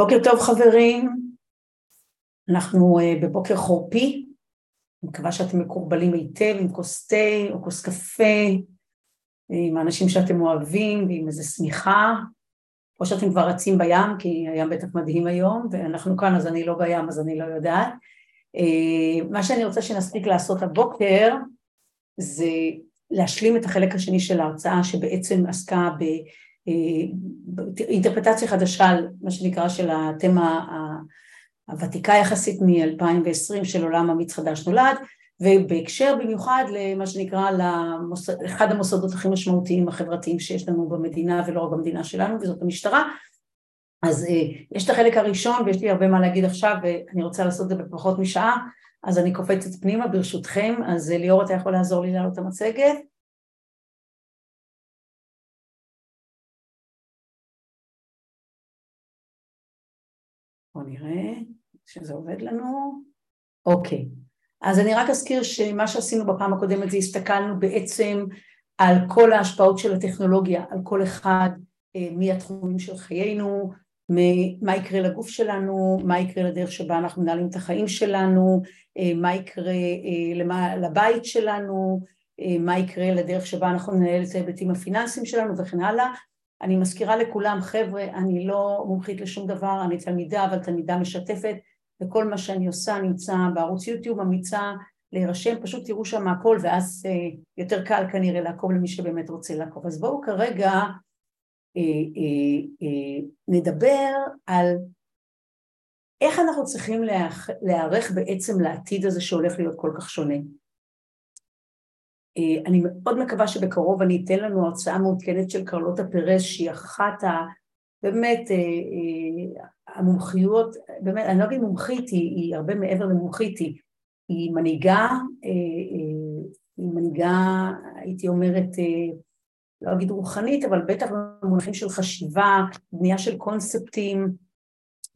בוקר טוב חברים, אנחנו uh, בבוקר חורפי, אני מקווה שאתם מקורבלים היטב עם כוס תה או כוס קפה, עם האנשים שאתם אוהבים ועם איזה שמיכה, או שאתם כבר רצים בים, כי הים בטח מדהים היום, ואנחנו כאן אז אני לא בים אז אני לא יודעת. Uh, מה שאני רוצה שנספיק לעשות הבוקר זה להשלים את החלק השני של ההרצאה שבעצם עסקה. אינטרפטציה חדשה על מה שנקרא של התמה הוותיקה יחסית מ-2020 של עולם אמיץ חדש נולד ובהקשר במיוחד למה שנקרא למוסד, אחד המוסדות הכי משמעותיים החברתיים שיש לנו במדינה ולא רק במדינה שלנו וזאת המשטרה. אז יש את החלק הראשון ויש לי הרבה מה להגיד עכשיו ואני רוצה לעשות את זה בפחות משעה אז אני קופצת פנימה ברשותכם. אז ליאור אתה יכול לעזור לי להעלות את המצגת בואו נראה שזה עובד לנו. אוקיי, אז אני רק אזכיר שמה שעשינו בפעם הקודמת זה הסתכלנו בעצם על כל ההשפעות של הטכנולוגיה, על כל אחד אה, מהתחומים של חיינו, מה יקרה לגוף שלנו, מה יקרה לדרך שבה אנחנו מנהלים את החיים שלנו, אה, מה יקרה אה, לבית שלנו, מה יקרה לדרך שבה אנחנו ננהל את ההיבטים הפיננסיים שלנו וכן הלאה, אני מזכירה לכולם, חבר'ה, אני לא מומחית לשום דבר, אני תלמידה, אבל תלמידה משתפת, וכל מה שאני עושה נמצא בערוץ יוטיוב, ממליצה להירשם, פשוט תראו שם הכל, ואז אה, יותר קל כנראה לעקוב למי שבאמת רוצה לעקוב. אז בואו כרגע אה, אה, אה, נדבר על איך אנחנו צריכים להיערך בעצם לעתיד הזה שהולך להיות כל כך שונה. אה, אני מאוד מקווה שבקרוב אני אתן לנו הרצאה מעודכנת של קרלוטה פרס שהיא אחת ה... באמת אה, אה, המומחיות, באמת, אני לא אגיד מומחית, היא, היא הרבה מעבר למומחית, היא, היא מנהיגה, היא מנהיגה, הייתי אומרת, לא אגיד רוחנית, אבל בטח במונחים של חשיבה, בנייה של קונספטים,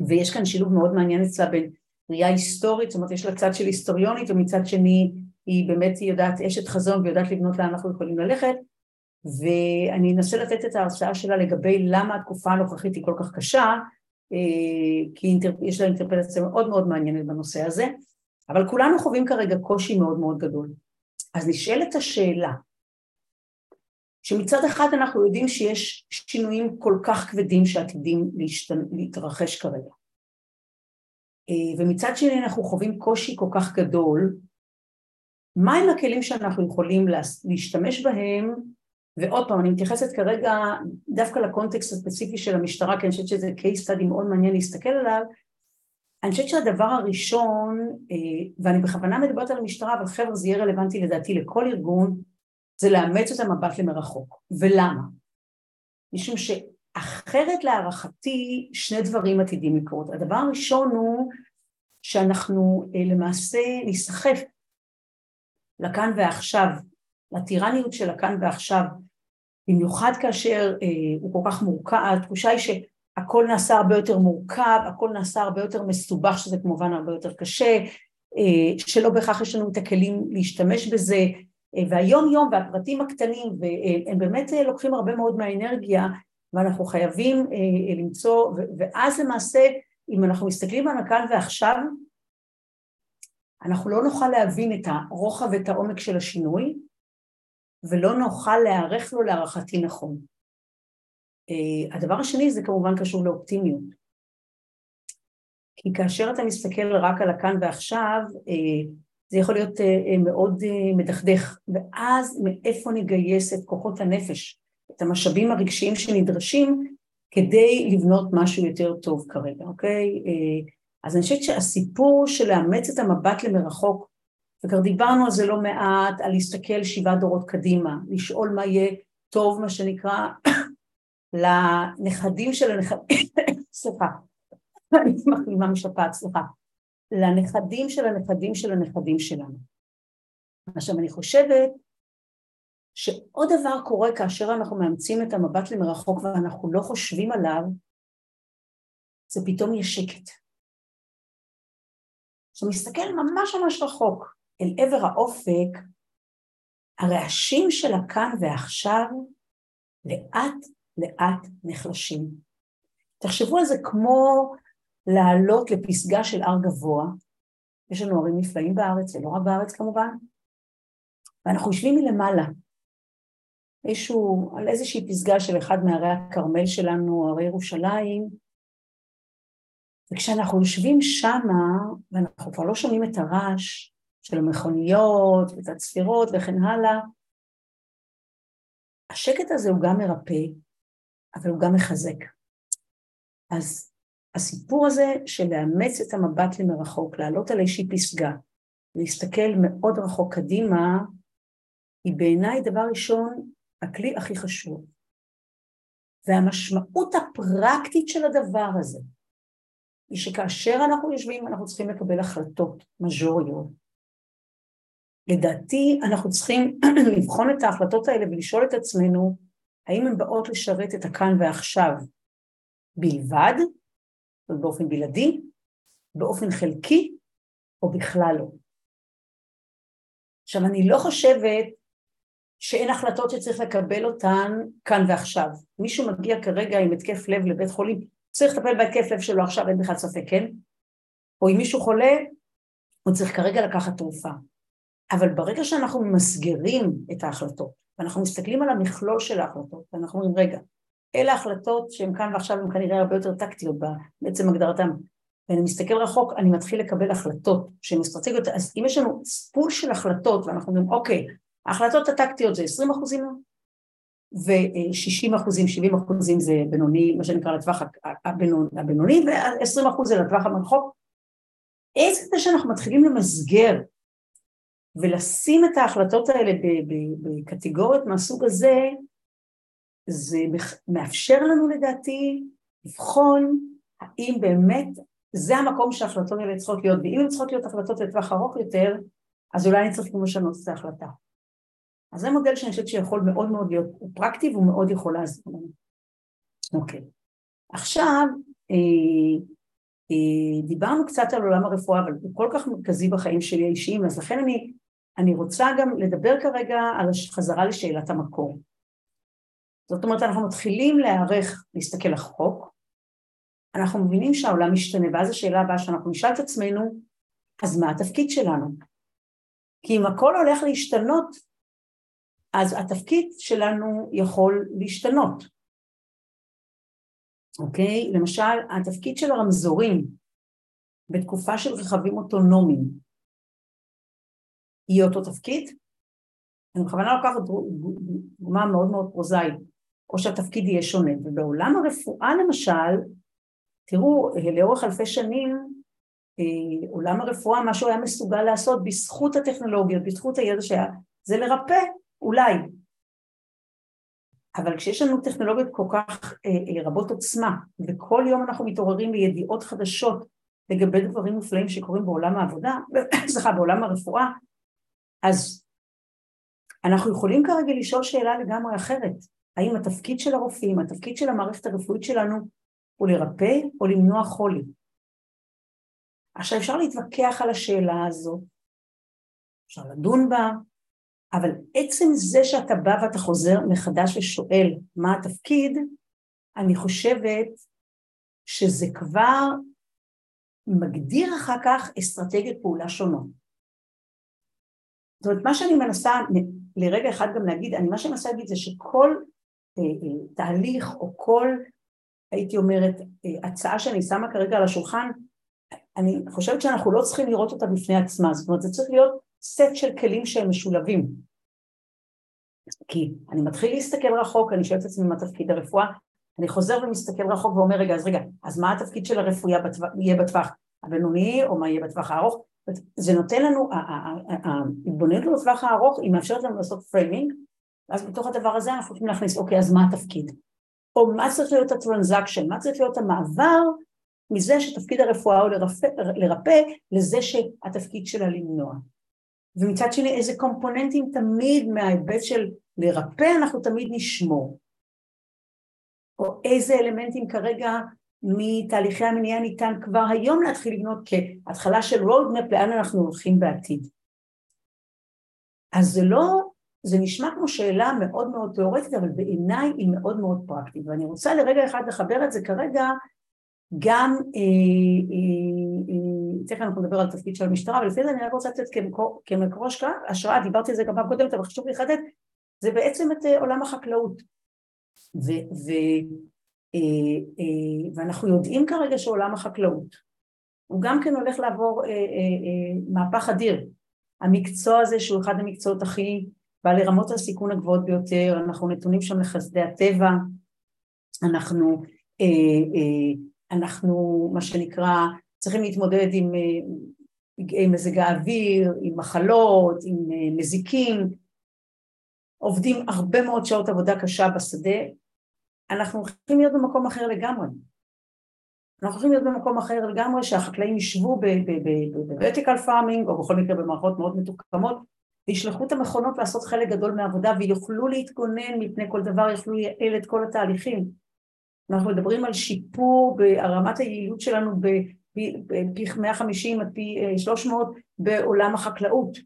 ויש כאן שילוב מאוד מעניין אצלה בין ראייה היסטורית, זאת אומרת יש לה צד של היסטוריונית ומצד שני היא באמת יודעת אשת חזון ויודעת לבנות לאן אנחנו יכולים ללכת ואני אנסה לתת את ההרצאה שלה לגבי למה התקופה הנוכחית היא כל כך קשה אה, כי יש לה אינטרפרציה מאוד מאוד מעניינת בנושא הזה אבל כולנו חווים כרגע קושי מאוד מאוד גדול. אז נשאלת השאלה שמצד אחד אנחנו יודעים שיש שינויים כל כך כבדים שעתידים להשתנ... להתרחש כרגע אה, ומצד שני אנחנו חווים קושי כל כך גדול מהם הכלים שאנחנו יכולים להשתמש בהם, ועוד פעם, אני מתייחסת כרגע דווקא לקונטקסט הספציפי של המשטרה, כי אני חושבת שזה case study מאוד מעניין להסתכל עליו, אני חושבת שהדבר הראשון, אה, ואני בכוונה מדברת על המשטרה, אבל חבר'ה זה יהיה רלוונטי לדעתי לכל ארגון, זה לאמץ את המבט למרחוק. ולמה? משום שאחרת להערכתי שני דברים עתידים לקרות. הדבר הראשון הוא שאנחנו אה, למעשה נסחף לכאן ועכשיו, לטירניות של הכאן ועכשיו, במיוחד כאשר אה, הוא כל כך מורכב, התחושה היא שהכל נעשה הרבה יותר מורכב, הכל נעשה הרבה יותר מסובך, שזה כמובן הרבה יותר קשה, אה, שלא בהכרח יש לנו את הכלים להשתמש בזה, אה, והיום יום והפרטים הקטנים, והם באמת אה, לוקחים הרבה מאוד מהאנרגיה, ואנחנו חייבים אה, למצוא, ואז למעשה, אם אנחנו מסתכלים על הכאן ועכשיו, אנחנו לא נוכל להבין את הרוחב ואת העומק של השינוי, ולא נוכל להיערך לו להערכתי נכון. Uh, הדבר השני זה כמובן קשור לאופטימיות. כי כאשר אתה מסתכל רק על הכאן ועכשיו, uh, זה יכול להיות uh, מאוד מדכדך, ואז מאיפה נגייס את כוחות הנפש, את המשאבים הרגשיים שנדרשים כדי לבנות משהו יותר טוב כרגע, אוקיי? אז אני חושבת שהסיפור של לאמץ את המבט למרחוק, וכבר דיברנו על זה לא מעט, על להסתכל שבעה דורות קדימה, לשאול מה יהיה טוב, מה שנקרא, לנכדים של הנכדים, סליחה, אני מחלימה משפעת, סליחה, לנכדים של הנכדים של הנכדים שלנו. עכשיו אני חושבת שעוד דבר קורה כאשר אנחנו מאמצים את המבט למרחוק ואנחנו לא חושבים עליו, זה פתאום יש שקט. שמסתכל ממש ממש רחוק אל עבר האופק, הרעשים של הכאן ועכשיו לאט לאט נחלשים. תחשבו על זה כמו לעלות לפסגה של הר גבוה, יש לנו הרים נפלאים בארץ, ולא רק בארץ כמובן, ואנחנו יושבים מלמעלה, איזשהו, על איזושהי פסגה של אחד מהרי הכרמל שלנו, הרי ירושלים, וכשאנחנו יושבים שמה, ואנחנו כבר לא שומעים את הרעש של המכוניות ואת הצפירות וכן הלאה, השקט הזה הוא גם מרפא, אבל הוא גם מחזק. אז הסיפור הזה של לאמץ את המבט למרחוק, לעלות על איזושהי פסגה, להסתכל מאוד רחוק קדימה, היא בעיניי דבר ראשון הכלי הכי חשוב. והמשמעות הפרקטית של הדבר הזה היא שכאשר אנחנו יושבים אנחנו צריכים לקבל החלטות מז'וריות. לדעתי אנחנו צריכים לבחון את ההחלטות האלה ולשאול את עצמנו האם הן באות לשרת את הכאן ועכשיו בלבד, באופן בלעדי, באופן חלקי או בכלל לא. עכשיו אני לא חושבת שאין החלטות שצריך לקבל אותן כאן ועכשיו. מישהו מגיע כרגע עם התקף לב לבית חולים, צריך לטפל בהתקף לב שלו עכשיו, אין בכלל ספק, כן? או אם מישהו חולה, הוא צריך כרגע לקחת תרופה. אבל ברגע שאנחנו ממסגרים את ההחלטות, ואנחנו מסתכלים על המכלול של ההחלטות, ואנחנו אומרים, רגע, אלה החלטות שהן כאן ועכשיו הן כנראה הרבה יותר טקטיות בעצם הגדרתן. ואני מסתכל רחוק, אני מתחיל לקבל החלטות שהן אסטרטגיות, אז אם יש לנו פול של החלטות ואנחנו אומרים, אוקיי, ההחלטות הטקטיות זה 20 אחוזים ו-60 אחוזים, 70 אחוזים זה בינוני, מה שנקרא לטווח הבינוני, ו-20 אחוז זה לטווח המרחוק. איזה זה שאנחנו מתחילים למסגר ולשים את ההחלטות האלה בקטגוריות מהסוג הזה, זה מאפשר לנו לדעתי לבחון האם באמת זה המקום שההחלטות האלה צריכות להיות, ואם הן צריכות להיות החלטות לטווח ארוך יותר, אז אולי אני צריך גם לשנות את ההחלטה. אז זה מודל שאני חושבת שיכול מאוד מאוד להיות פרקטי והוא מאוד יכול לעזור לנו. אוקיי. עכשיו, אה, אה, דיברנו קצת על עולם הרפואה, אבל הוא כל כך מרכזי בחיים שלי האישיים, אז לכן אני, אני רוצה גם לדבר כרגע על חזרה לשאלת המקור. זאת אומרת, אנחנו מתחילים להיערך להסתכל לחוק, אנחנו מבינים שהעולם משתנה, ואז השאלה הבאה שאנחנו נשאל את עצמנו, אז מה התפקיד שלנו? כי אם הכל הולך להשתנות, אז התפקיד שלנו יכול להשתנות. אוקיי? למשל, התפקיד של הרמזורים בתקופה של רכבים אוטונומיים יהיה אותו תפקיד? אני בכוונה לוקחת דוגמה מאוד מאוד פרוזאית, או שהתפקיד יהיה שונה. ובעולם הרפואה למשל, תראו, לאורך אלפי שנים, אה, עולם הרפואה, מה שהוא היה מסוגל לעשות בזכות הטכנולוגיות, בזכות הידע שהיה, זה לרפא אולי. אבל כשיש לנו טכנולוגיות כל כך אה, אה, רבות עוצמה, וכל יום אנחנו מתעוררים לידיעות חדשות לגבי דברים מופלאים שקורים בעולם העבודה, סליחה, בעולם הרפואה, אז אנחנו יכולים כרגע לשאול שאלה לגמרי אחרת. האם התפקיד של הרופאים, התפקיד של המערכת הרפואית שלנו הוא לרפא או למנוע חולי? עכשיו אפשר להתווכח על השאלה הזאת, אפשר לדון בה, אבל עצם זה שאתה בא ואתה חוזר מחדש ושואל מה התפקיד, אני חושבת שזה כבר מגדיר אחר כך אסטרטגיות פעולה שונות. זאת אומרת, מה שאני מנסה לרגע אחד גם להגיד, אני מה שאני מנסה להגיד זה שכל אה, אה, תהליך או כל, הייתי אומרת, אה, הצעה שאני שמה כרגע על השולחן, אני חושבת שאנחנו לא צריכים לראות אותה בפני עצמה, זאת אומרת, זה צריך להיות סט של כלים שהם משולבים. כי אני מתחיל להסתכל רחוק, אני שואלת את עצמי מה תפקיד הרפואה, אני חוזר ומסתכל רחוק ואומר, רגע, אז רגע, אז מה התפקיד של הרפואה יהיה בטווח הבינוני, או מה יהיה בטווח הארוך? זה נותן לנו, ההתבוננות בטווח הארוך, היא מאפשרת לנו לעשות framing, ואז בתוך הדבר הזה אנחנו יכולים להכניס, אוקיי, אז מה התפקיד? או מה צריך להיות הטרנזקשן, מה צריך להיות המעבר מזה שתפקיד הרפואה הוא לרפא, לרפא לזה שהתפקיד שלה למנוע. ומצד שני איזה קומפוננטים תמיד מההיבט של לרפא אנחנו תמיד נשמור. או איזה אלמנטים כרגע מתהליכי המניעה ניתן כבר היום להתחיל לבנות כהתחלה של roadmap לאן אנחנו הולכים בעתיד. אז זה לא, זה נשמע כמו שאלה מאוד מאוד תיאורטית, אבל בעיניי היא מאוד מאוד פרקטית, ואני רוצה לרגע אחד לחבר את זה כרגע גם, תכף אנחנו נדבר על תפקיד של המשטרה, אבל לפני זה אני רק רוצה לתת כמקור השראה, דיברתי על זה גם פעם קודמת, אבל חשוב לחדד, זה בעצם את עולם החקלאות. ו, ו, ואנחנו יודעים כרגע שעולם החקלאות הוא גם כן הולך לעבור מהפך אדיר. המקצוע הזה שהוא אחד המקצועות הכי בעלי רמות הסיכון הגבוהות ביותר, אנחנו נתונים שם לחסדי הטבע, אנחנו, אה, אה, אנחנו מה שנקרא צריכים להתמודד עם פגעי מזג האוויר, עם מחלות, עם אה, מזיקים, עובדים הרבה מאוד שעות עבודה קשה בשדה, אנחנו הולכים להיות במקום אחר לגמרי. אנחנו הולכים להיות במקום אחר לגמרי שהחקלאים ישבו ב-vertical farming או בכל מקרה במערכות מאוד מתוקמות וישלחו את המכונות לעשות חלק גדול מהעבודה ויוכלו להתגונן מפני כל דבר, יוכלו לייעל את כל התהליכים. אנחנו מדברים על שיפור ברמת היעילות שלנו בפי 150 עד פי 300 בעולם החקלאות,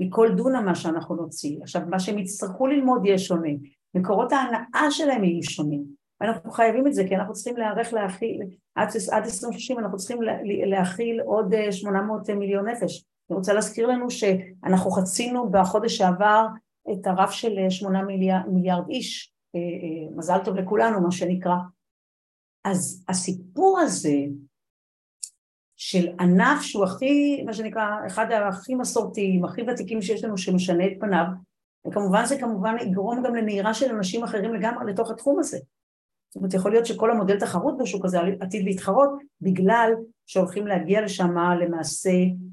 מכל דונם מה שאנחנו נוציא. עכשיו, מה שהם יצטרכו ללמוד יהיה שונה, מקורות ההנאה שלהם יהיו שונים. ואנחנו חייבים את זה, כי אנחנו צריכים להיערך להכיל, עד, עד 2060 אנחנו צריכים להכיל עוד 800 מיליון נפש. אני רוצה להזכיר לנו שאנחנו חצינו בחודש שעבר את הרף של שמונה מיליארד, מיליארד איש, אה, אה, מזל טוב לכולנו מה שנקרא. אז הסיפור הזה של ענף שהוא הכי, מה שנקרא, אחד הכי מסורתיים, הכי ותיקים שיש לנו שמשנה את פניו, וכמובן זה כמובן יגרום גם לנהירה של אנשים אחרים לגמרי לתוך התחום הזה. זאת אומרת, יכול להיות שכל המודל תחרות בשוק הזה עתיד להתחרות בגלל שהולכים להגיע לשם למעשה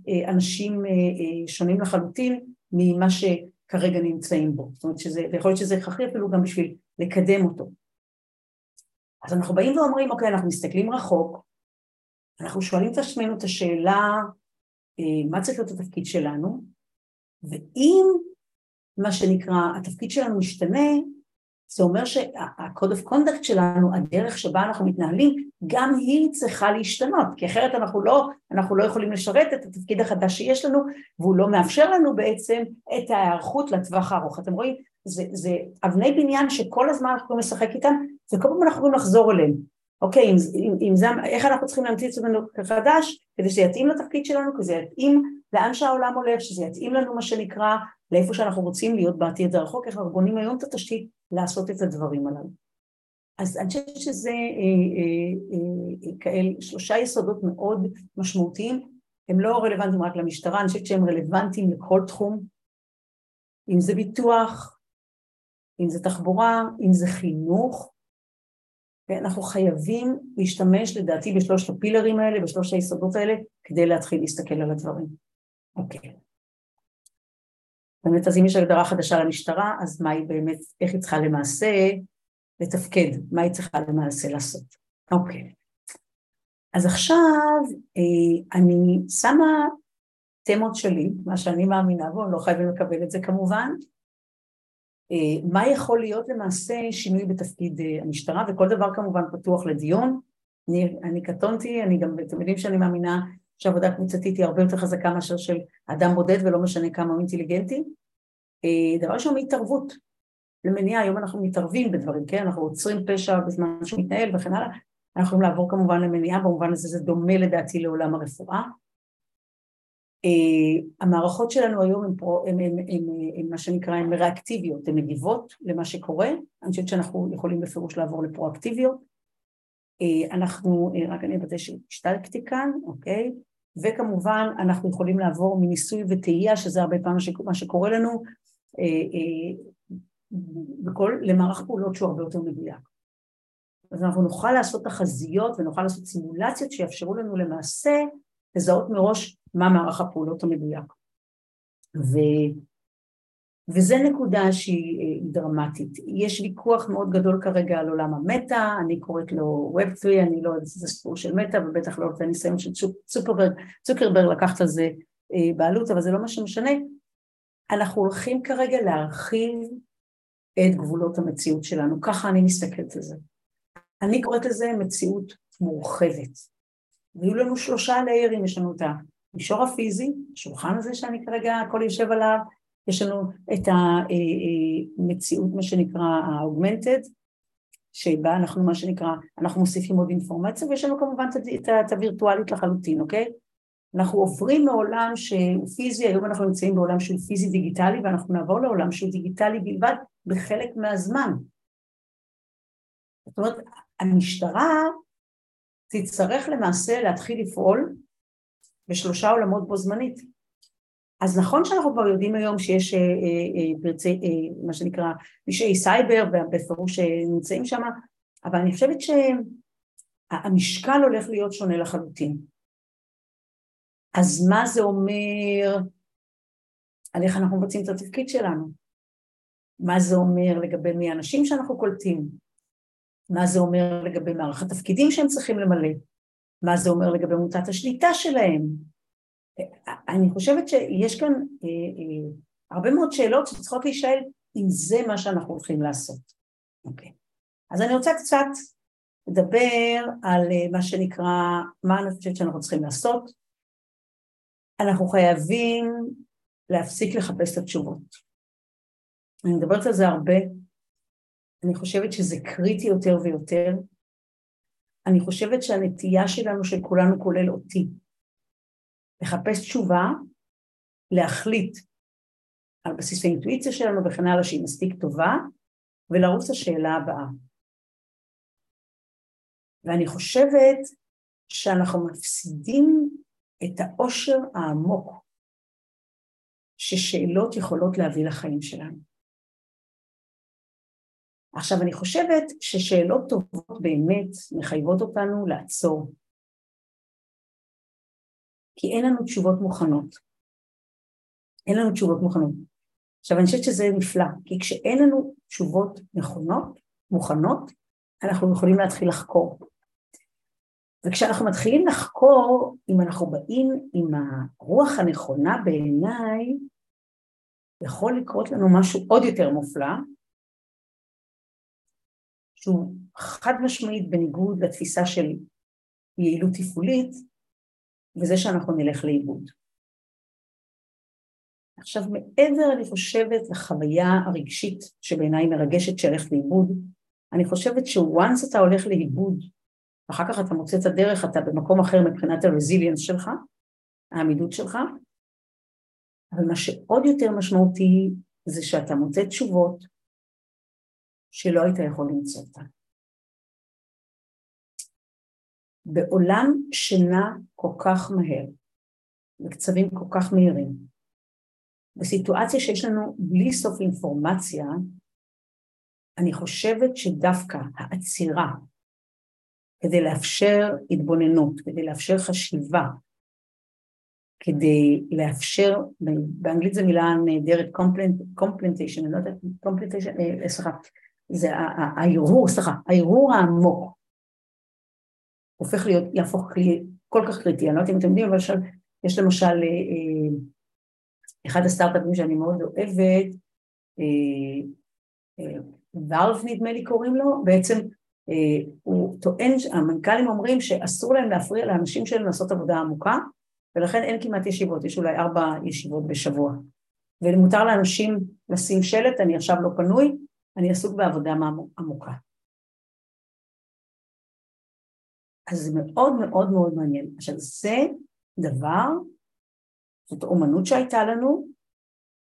אה, אנשים אה, אה, שונים לחלוטין ממה שכרגע נמצאים בו. זאת אומרת שזה, ויכול להיות שזה הכרחי אפילו גם בשביל לקדם אותו. אז אנחנו באים ואומרים, אוקיי, אנחנו מסתכלים רחוק, אנחנו שואלים את עצמנו את השאלה, מה צריך להיות התפקיד שלנו, ואם מה שנקרא, התפקיד שלנו משתנה, זה אומר שה-code of conduct שלנו, הדרך שבה אנחנו מתנהלים, גם היא צריכה להשתנות, כי אחרת אנחנו לא, אנחנו לא יכולים לשרת את התפקיד החדש שיש לנו, והוא לא מאפשר לנו בעצם את ההיערכות לטווח הארוך. אתם רואים, זה, זה אבני בניין שכל הזמן אנחנו לשחק איתן, וכל פעם אנחנו יכולים לחזור אליהן. אוקיי, אם, אם, אם זה, איך אנחנו צריכים להמציא את עצמנו כחדש, כדי שזה יתאים לתפקיד שלנו, כדי יתאים לאן שהעולם הולך, שזה יתאים לנו מה שנקרא, לאיפה שאנחנו רוצים להיות בעתיד הרחוק, איך אנחנו בונים היום את התשתית לעשות את הדברים הללו. אז אני חושבת שזה אה, אה, אה, כאלה שלושה יסודות מאוד משמעותיים, הם לא רלוונטיים רק למשטרה, אני חושבת שהם רלוונטיים לכל תחום, אם זה ביטוח, אם זה תחבורה, אם זה חינוך, אנחנו חייבים להשתמש לדעתי בשלושת הפילרים האלה, בשלושת היסודות האלה, כדי להתחיל להסתכל על הדברים. אוקיי. באמת, אז אם יש הגדרה חדשה למשטרה, אז מה היא באמת, איך היא צריכה למעשה לתפקד, מה היא צריכה למעשה לעשות. אוקיי. אז עכשיו אה, אני שמה תמות שלי, מה שאני מאמינה בו, לא חייבים לקבל את זה כמובן, מה יכול להיות למעשה שינוי בתפקיד אה, המשטרה, וכל דבר כמובן פתוח לדיון. אני, אני קטונתי, אני גם, אתם יודעים שאני מאמינה שעבודה קבוצתית היא הרבה יותר חזקה מאשר של אדם בודד ולא משנה כמה הוא אינטליגנטי. אה, דבר ראשון, התערבות למניעה, היום אנחנו מתערבים בדברים, כן? אנחנו עוצרים פשע בזמן שהוא מתנהל וכן הלאה. אנחנו יכולים לעבור כמובן למניעה, במובן הזה זה דומה לדעתי לעולם הרפואה. Uh, המערכות שלנו היום הן, מה שנקרא, הן ריאקטיביות, הן מגיבות למה שקורה, אני חושבת שאנחנו יכולים בפירוש לעבור לפרואקטיביות. Uh, אנחנו, uh, רק אני אבדל שהשתלקתי כאן, אוקיי? וכמובן אנחנו יכולים לעבור מניסוי וטעייה, שזה הרבה פעמים מה שקורה לנו, בכל, למערך פעולות שהוא הרבה יותר מדויק. אז אנחנו נוכל לעשות תחזיות ונוכל לעשות סימולציות שיאפשרו לנו למעשה לזהות מראש מה מערך הפעולות המדויק. ו... וזה נקודה שהיא אה, דרמטית. יש ויכוח מאוד גדול כרגע על עולם המטא, אני קוראת לו Web 3, אני לא יודעת איזה סיפור של מטא, ובטח לא את הניסיון של צוקרברג, צוקרברג לקחת על זה אה, בעלות, אבל זה לא מה שמשנה. אנחנו הולכים כרגע להרחיב את גבולות המציאות שלנו, ככה אני מסתכלת על זה. אני קוראת לזה מציאות מורחבת. ויהיו לנו שלושה ליירים, יש לנו את המישור הפיזי, השולחן הזה שאני כרגע הכל יושב עליו, יש לנו את המציאות, מה שנקרא ה-augmented, שבה אנחנו מה שנקרא, אנחנו מוסיפים עוד אינפורמציה ויש לנו כמובן את הווירטואלית לחלוטין, אוקיי? אנחנו עוברים מעולם שהוא פיזי, היום אנחנו נמצאים בעולם שהוא פיזי דיגיטלי ואנחנו נעבור לעולם שהוא דיגיטלי בלבד בחלק מהזמן. זאת אומרת, המשטרה תצטרך למעשה להתחיל לפעול בשלושה עולמות בו זמנית. אז נכון שאנחנו כבר יודעים היום שיש אה, אה, אה, פרצי, אה, מה שנקרא, פשעי סייבר ובפירוש נמצאים שם, אבל אני חושבת שהמשקל הולך להיות שונה לחלוטין. אז מה זה אומר על איך אנחנו מבצעים את התפקיד שלנו? מה זה אומר לגבי מי האנשים שאנחנו קולטים? מה זה אומר לגבי מערך התפקידים שהם צריכים למלא? מה זה אומר לגבי מוטת השליטה שלהם? אני חושבת שיש כאן אה, אה, הרבה מאוד שאלות שצריכות להישאל אם זה מה שאנחנו הולכים לעשות. אוקיי. אז אני רוצה קצת לדבר על אה, מה שנקרא, מה אני חושבת שאנחנו צריכים לעשות. אנחנו חייבים להפסיק לחפש את התשובות. אני מדברת על זה הרבה, אני חושבת שזה קריטי יותר ויותר. אני חושבת שהנטייה שלנו, של כולנו, כולל אותי, לחפש תשובה, להחליט על בסיס האינטואיציה שלנו וכן הלאה שהיא מספיק טובה, ולרוץ לשאלה הבאה. ואני חושבת שאנחנו מפסידים את העושר העמוק ששאלות יכולות להביא לחיים שלנו. עכשיו, אני חושבת ששאלות טובות באמת מחייבות אותנו לעצור. כי אין לנו תשובות מוכנות. אין לנו תשובות מוכנות. עכשיו, אני חושבת שזה נפלא, כי כשאין לנו תשובות נכונות, מוכנות, אנחנו יכולים להתחיל לחקור. וכשאנחנו מתחילים לחקור, אם אנחנו באים עם הרוח הנכונה בעיניי, יכול לקרות לנו משהו עוד יותר מופלא, שהוא חד משמעית בניגוד לתפיסה של יעילות תפעולית, וזה שאנחנו נלך לאיבוד. עכשיו, מעבר, אני חושבת, לחוויה הרגשית שבעיניי מרגשת שהלך לאיבוד, אני חושבת שוואנס אתה הולך לאיבוד, ואחר כך אתה מוצא את הדרך, אתה במקום אחר מבחינת הרזיליאנס שלך, העמידות שלך, אבל מה שעוד יותר משמעותי זה שאתה מוצא תשובות שלא היית יכול למצוא אותן. בעולם שנע כל כך מהר, בקצבים כל כך מהירים, בסיטואציה שיש לנו בלי סוף אינפורמציה, אני חושבת שדווקא העצירה כדי לאפשר התבוננות, כדי לאפשר חשיבה, כדי לאפשר, באנגלית זו מילה נהדרת, קומפלנטיישן, אני לא יודעת, קומפלנטיישן, אה, סליחה, זה הערעור, סליחה, הערעור העמוק הופך להיות, יהפוך כלי כל כך קריטי, אני לא יודעת אם אתם יודעים, אבל עכשיו יש למשל אה, אה, אחד הסטארט-אפים שאני מאוד אוהבת, ואלף נדמה לי קוראים לו, בעצם הוא טוען, המנכ"לים אומרים שאסור להם להפריע לאנשים שלהם לעשות עבודה עמוקה, ולכן אין כמעט ישיבות, יש אולי ארבע ישיבות בשבוע. ומותר לאנשים לשים שלט, אני עכשיו לא פנוי, אני עסוק בעבודה עמוקה. אז זה מאוד מאוד מאוד מעניין. עכשיו זה דבר, זאת אומנות שהייתה לנו,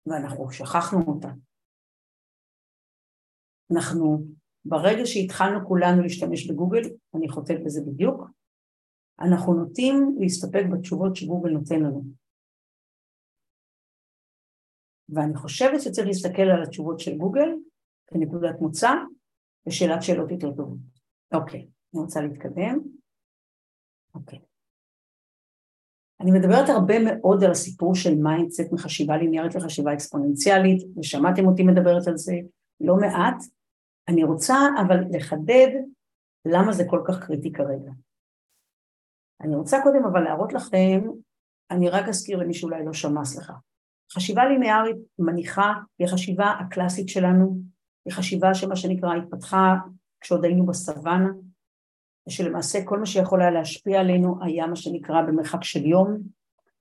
ואנחנו שכחנו אותה. אנחנו, ברגע שהתחלנו כולנו להשתמש בגוגל, אני חוטאת בזה בדיוק, אנחנו נוטים להסתפק בתשובות שגוגל נותן לנו. ואני חושבת שצריך להסתכל על התשובות של גוגל כנקודת מוצא ושאלת שאלות יותר טובות. אוקיי, אני רוצה להתקדם. אוקיי. אני מדברת הרבה מאוד על הסיפור של mindset מחשיבה ליניארית לחשיבה אקספוננציאלית, ושמעתם אותי מדברת על זה לא מעט. אני רוצה אבל לחדד למה זה כל כך קריטי כרגע. אני רוצה קודם אבל להראות לכם, אני רק אזכיר למי שאולי לא שמע, סליחה. חשיבה ליניארית מניחה, היא החשיבה הקלאסית שלנו, היא חשיבה שמה שנקרא התפתחה כשעוד היינו בסוואנה, ושלמעשה כל מה שיכול היה להשפיע עלינו היה מה שנקרא במרחק של יום,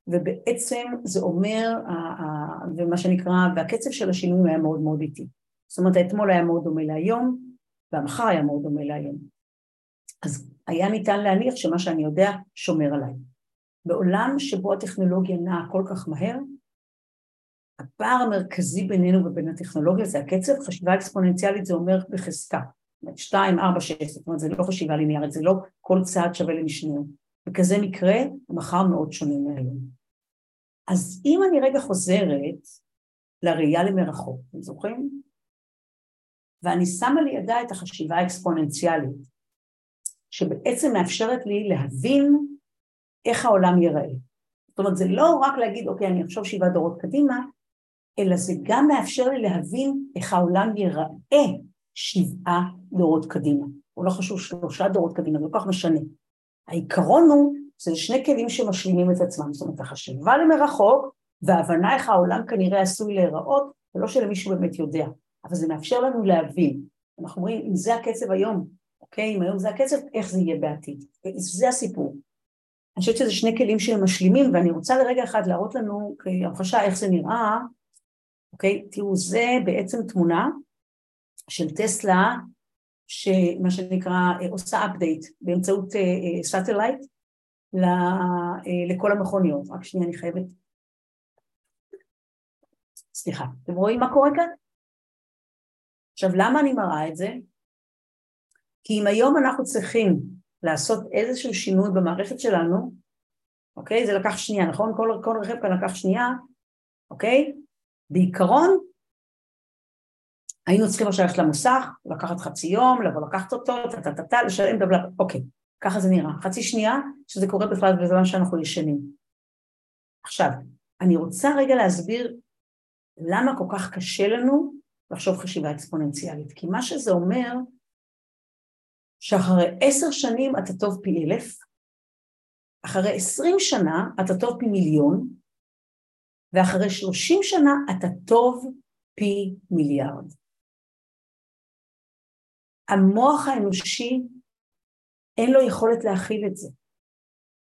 ובעצם זה אומר, ומה שנקרא, והקצב של השינוי היה מאוד מאוד איטי. זאת אומרת, האתמול היה מאוד דומה להיום, והמחר היה מאוד דומה להיום. אז היה ניתן להניח שמה שאני יודע שומר עליי. בעולם שבו הטכנולוגיה נעה כל כך מהר, הפער המרכזי בינינו ובין הטכנולוגיה זה הקצב, חשיבה אקספוננציאלית זה אומר בחזקה, זאת אומרת 2, 4, 6, זאת אומרת זה לא חשיבה ליניארית, זה לא כל צעד שווה למשנהו. בכזה מקרה, המחר מאוד שונה מהיום. אז אם אני רגע חוזרת לראייה למרחוק, אתם זוכרים? ואני שמה לידה את החשיבה האקספוננציאלית, שבעצם מאפשרת לי להבין איך העולם ייראה. זאת אומרת, זה לא רק להגיד, אוקיי, אני אחשוב שבעה דורות קדימה, אלא זה גם מאפשר לי להבין איך העולם ייראה שבעה דורות קדימה. הוא לא חשוב שלושה דורות קדימה, זה לא כל כך משנה. העיקרון הוא, זה שני כלים שמשלימים את עצמם, זאת אומרת, החשיבה למרחוק וההבנה איך העולם כנראה עשוי להיראות, ולא שלמישהו באמת יודע, אבל זה מאפשר לנו להבין. אנחנו אומרים, אם זה הקצב היום, אוקיי, אם היום זה הקצב, איך זה יהיה בעתיד. זה הסיפור. אני חושבת שזה שני כלים שהם משלימים, ואני רוצה לרגע אחד להראות לנו כהמחשה איך זה נראה, אוקיי? תראו, זה בעצם תמונה של טסלה, שמה שנקרא עושה update באמצעות satellite לכל המכוניות. רק שנייה, אני חייבת... סליחה, אתם רואים מה קורה כאן? עכשיו, למה אני מראה את זה? כי אם היום אנחנו צריכים לעשות איזשהו שינוי במערכת שלנו, אוקיי? זה לקח שנייה, נכון? כל, כל רכב כאן לקח שנייה, אוקיי? בעיקרון, היינו צריכים עכשיו ללכת למוסך, לקחת חצי יום, לבוא לקחת אותו, טה-טה-טה, לשלם דבלה, אוקיי, ככה זה נראה. חצי שנייה, שזה קורה בכלל בזמן שאנחנו ישנים. עכשיו, אני רוצה רגע להסביר למה כל כך קשה לנו לחשוב חשיבה אקספוננציאלית. כי מה שזה אומר, שאחרי עשר שנים אתה טוב פי אלף, אחרי עשרים שנה אתה טוב פי מיליון, ואחרי שלושים שנה אתה טוב פי מיליארד. המוח האנושי אין לו יכולת להכיל את זה.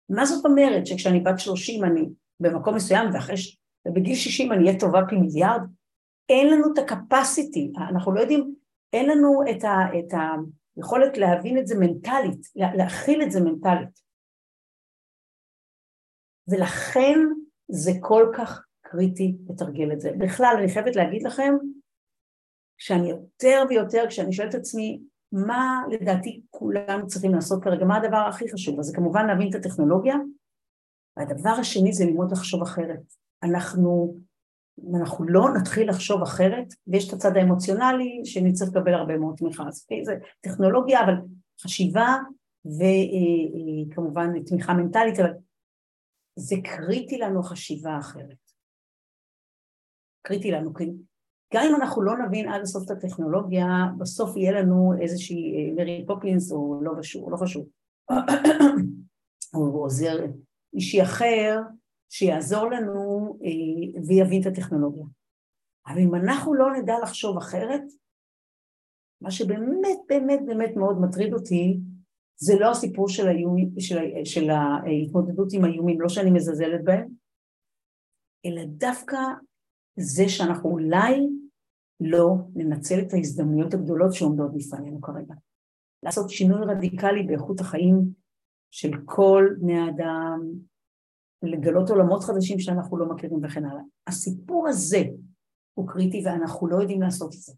מה זאת אומרת שכשאני בת שלושים אני במקום מסוים ואחרי ש... ובגיל שישים אני אהיה טובה פי מיליארד? אין לנו את הקפסיטי, אנחנו לא יודעים, אין לנו את, ה, היכולת להבין את זה מנטלית, להכיל את זה מנטלית. ולכן זה כל כך קריטי לתרגל את זה. בכלל, אני חייבת להגיד לכם, שאני יותר ויותר, כשאני שואלת את עצמי, מה לדעתי כולנו צריכים לעשות כרגע, מה הדבר הכי חשוב? אז זה כמובן להבין את הטכנולוגיה, והדבר השני זה ללמוד לחשוב אחרת. אנחנו, אנחנו לא נתחיל לחשוב אחרת, ויש את הצד האמוציונלי שנצטרך לקבל הרבה מאוד תמיכה. אז זה טכנולוגיה, אבל חשיבה וכמובן תמיכה מנטלית, אבל זה קריטי לנו חשיבה אחרת. קריטי לנו, כי גם אם אנחנו לא נבין עד הסוף את הטכנולוגיה, בסוף יהיה לנו איזושהי מרי אה, פופינס או לא חשוב, לא חשוב, או עוזר אישי אחר שיעזור לנו אה, ויבין את הטכנולוגיה. אבל אם אנחנו לא נדע לחשוב אחרת, מה שבאמת באמת באמת מאוד מטריד אותי, זה לא הסיפור של, האיום, של, של ההתמודדות עם האיומים, לא שאני מזלזלת בהם, אלא דווקא זה שאנחנו אולי לא ננצל את ההזדמנויות הגדולות שעומדות בפנינו כרגע. לעשות שינוי רדיקלי באיכות החיים של כל בני האדם, לגלות עולמות חדשים שאנחנו לא מכירים וכן הלאה. הסיפור הזה הוא קריטי ואנחנו לא יודעים לעשות את זה.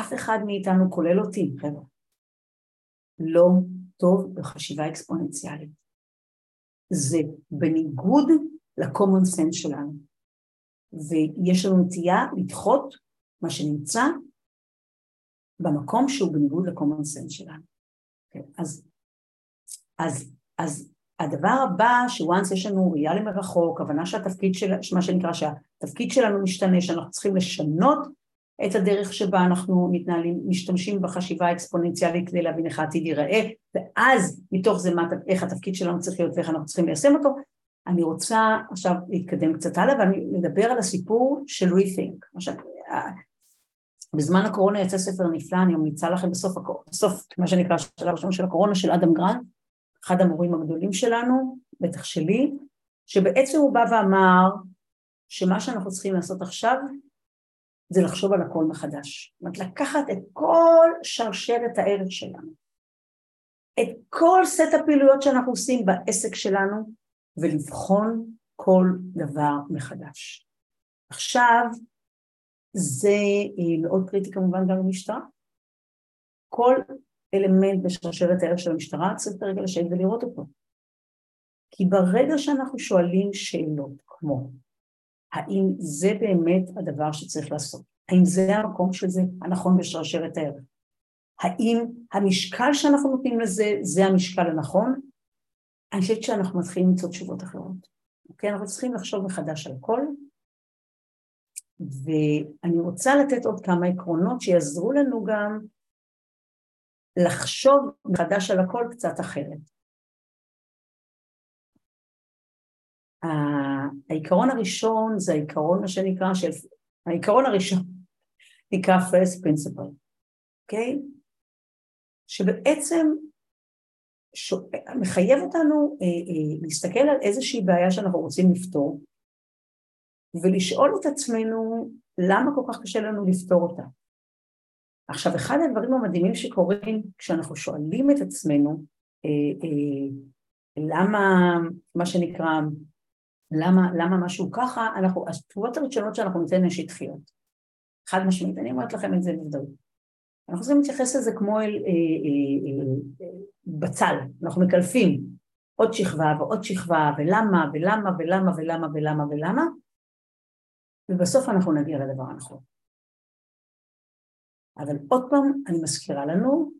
אף אחד מאיתנו, כולל אותי, חבר'ה, לא טוב בחשיבה אקספוננציאלית. זה בניגוד ל-common sense שלנו. ויש לנו נטייה לדחות מה שנמצא במקום שהוא בניגוד ל-common sense שלנו. Okay, כן, אז, אז, אז הדבר הבא, שוואנס יש לנו ראייה למרחוק, הבנה שהתפקיד של, מה שנקרא שהתפקיד שלנו משתנה, שאנחנו צריכים לשנות את הדרך שבה אנחנו מתנהלים, משתמשים בחשיבה האקספוננציאלית כדי להבין איך העתיד ייראה, ואז מתוך זה מה, איך התפקיד שלנו צריך להיות ואיך אנחנו צריכים ליישם אותו, אני רוצה עכשיו להתקדם קצת הלאה ואני מדבר על הסיפור של rethink. עכשיו, בזמן הקורונה יצא ספר נפלא, אני ממליצה לכם בסוף, בסוף מה שנקרא השלב הראשון של הקורונה של אדם גרנט, אחד המורים הגדולים שלנו, בטח שלי, שבעצם הוא בא ואמר שמה שאנחנו צריכים לעשות עכשיו זה לחשוב על הכל מחדש. זאת אומרת, לקחת את כל שרשרת הערך שלנו, את כל סט הפעילויות שאנחנו עושים בעסק שלנו, ולבחון כל דבר מחדש. עכשיו, זה אה, מאוד קריטי כמובן גם למשטרה. כל אלמנט בשרשרת הערך של המשטרה צריך כרגע לשבת ולראות אותו. כי ברגע שאנחנו שואלים שאלות כמו האם זה באמת הדבר שצריך לעשות? האם זה המקום של זה הנכון בשרשרת הערך? האם המשקל שאנחנו נותנים לזה זה המשקל הנכון? אני חושבת שאנחנו מתחילים למצוא תשובות אחרות. אוקיי? אנחנו צריכים לחשוב מחדש על הכל, ואני רוצה לתת עוד כמה עקרונות שיעזרו לנו גם לחשוב מחדש על הכל קצת אחרת. העיקרון הראשון זה העיקרון, מה שנקרא, של... העיקרון הראשון נקרא first principle, אוקיי? Okay? שבעצם ש... מחייב אותנו אה, אה, להסתכל על איזושהי בעיה שאנחנו רוצים לפתור ולשאול את עצמנו למה כל כך קשה לנו לפתור אותה. עכשיו, אחד הדברים המדהימים שקורים כשאנחנו שואלים את עצמנו אה, אה, למה, מה שנקרא, למה, למה משהו ככה, אנחנו, התשובות הראשונות שאנחנו ניתן הן שטחיות. חד משמעית, אני אומרת לכם את זה בוודאות. אנחנו צריכים להתייחס לזה כמו אל אה, אה, אה, בצל, אנחנו מקלפים עוד שכבה ועוד שכבה, ולמה, ולמה, ולמה, ולמה, ולמה, ולמה, ובסוף אנחנו נגיע לדבר הנכון. אבל עוד פעם, אני מזכירה לנו,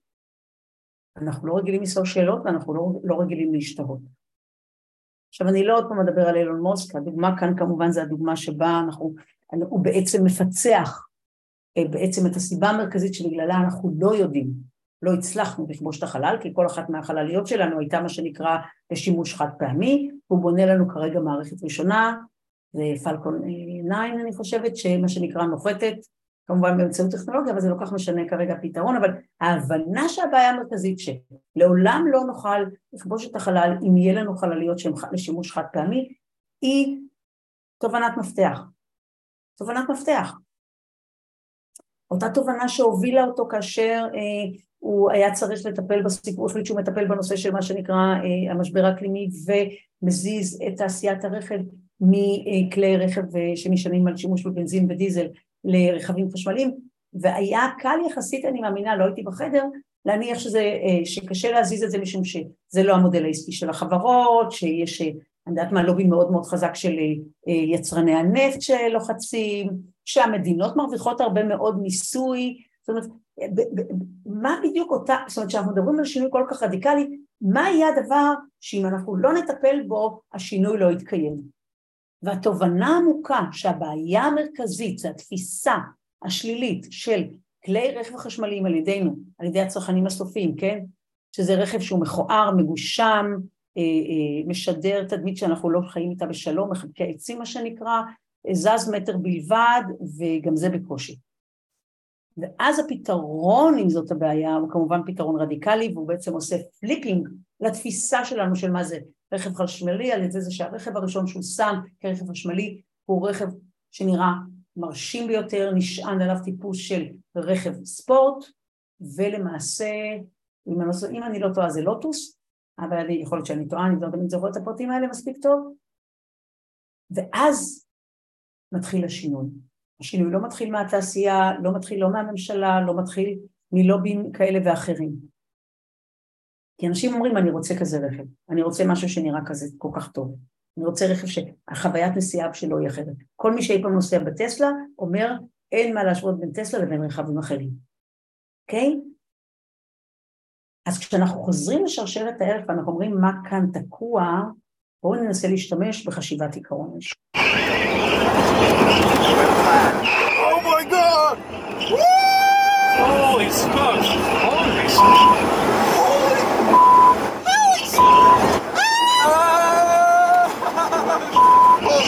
אנחנו לא רגילים לשאול שאלות ואנחנו לא, לא רגילים להשתהות. עכשיו אני לא עוד פעם מדבר על אילון מוסק, הדוגמה כאן כמובן זה הדוגמה שבה אנחנו, הוא בעצם מפצח בעצם את הסיבה המרכזית שבגללה אנחנו לא יודעים, לא הצלחנו לכבוש את החלל, כי כל אחת מהחלליות שלנו הייתה מה שנקרא לשימוש חד פעמי, הוא בונה לנו כרגע מערכת ראשונה, זה פלקון 9 אה, אני חושבת, שמה שנקרא נוחתת, כמובן באמצעות טכנולוגיה, אבל זה לא כך משנה כרגע פתרון, אבל ההבנה שהבעיה המרכזית שלעולם לא נוכל לכבוש את החלל אם יהיה לנו חלליות שהן לשימוש חד פעמי, היא תובנת מפתח. תובנת מפתח. אותה תובנה שהובילה אותו כאשר אה, הוא היה צריך לטפל בסיפור, החליט שהוא מטפל בנושא של מה שנקרא אה, המשבר האקלימי ומזיז את תעשיית הרכב מכלי רכב אה, שנשענים על שימוש בבנזין ודיזל לרכבים חשמליים, והיה קל יחסית, אני מאמינה, לא הייתי בחדר, להניח שזה, אה, שקשה להזיז את זה משום שזה לא המודל העסקי של החברות, שיש, אה, אני יודעת מה, לובי מאוד מאוד חזק של יצרני הנפט שלוחצים, שהמדינות מרוויחות הרבה מאוד מיסוי, זאת אומרת, מה בדיוק אותה, זאת אומרת, כשאנחנו מדברים על שינוי כל כך רדיקלי, מה יהיה הדבר שאם אנחנו לא נטפל בו, השינוי לא יתקיים? והתובנה העמוקה שהבעיה המרכזית זה התפיסה השלילית של כלי רכב חשמליים על ידינו, על ידי הצרכנים הסופיים, כן? שזה רכב שהוא מכוער, מגושם, אה, אה, משדר תדמית שאנחנו לא חיים איתה בשלום, מחלקי עצים מה שנקרא, זז מטר בלבד וגם זה בקושי. ואז הפתרון, אם זאת הבעיה, הוא כמובן פתרון רדיקלי והוא בעצם עושה flipping לתפיסה שלנו של מה זה רכב חשמלי, על ידי זה שהרכב הראשון שהוא שם כרכב חשמלי הוא רכב שנראה מרשים ביותר, נשען עליו טיפוס של רכב ספורט, ולמעשה, אם אני, לא, אם אני לא טועה זה לוטוס, אבל יכול להיות שאני טועה, אני לא תמיד זוכרת את הפרטים האלה מספיק טוב, ואז מתחיל השינוי. השינוי לא מתחיל מהתעשייה, לא מתחיל לא מהממשלה, לא מתחיל מלובים כאלה ואחרים. כי אנשים אומרים, אני רוצה כזה רכב, אני רוצה משהו שנראה כזה כל כך טוב, אני רוצה רכב שהחוויית נסיעה שלו היא אחרת. כל מי שאי פעם נוסע בטסלה אומר, אין מה להשוות בין טסלה לבין רכבים אחרים, אוקיי? Okay? אז כשאנחנו חוזרים לשרשרת הערך ואנחנו אומרים מה כאן תקוע, בואו ננסה להשתמש בחשיבת עיקרון. Holy smokes! Holy smokes!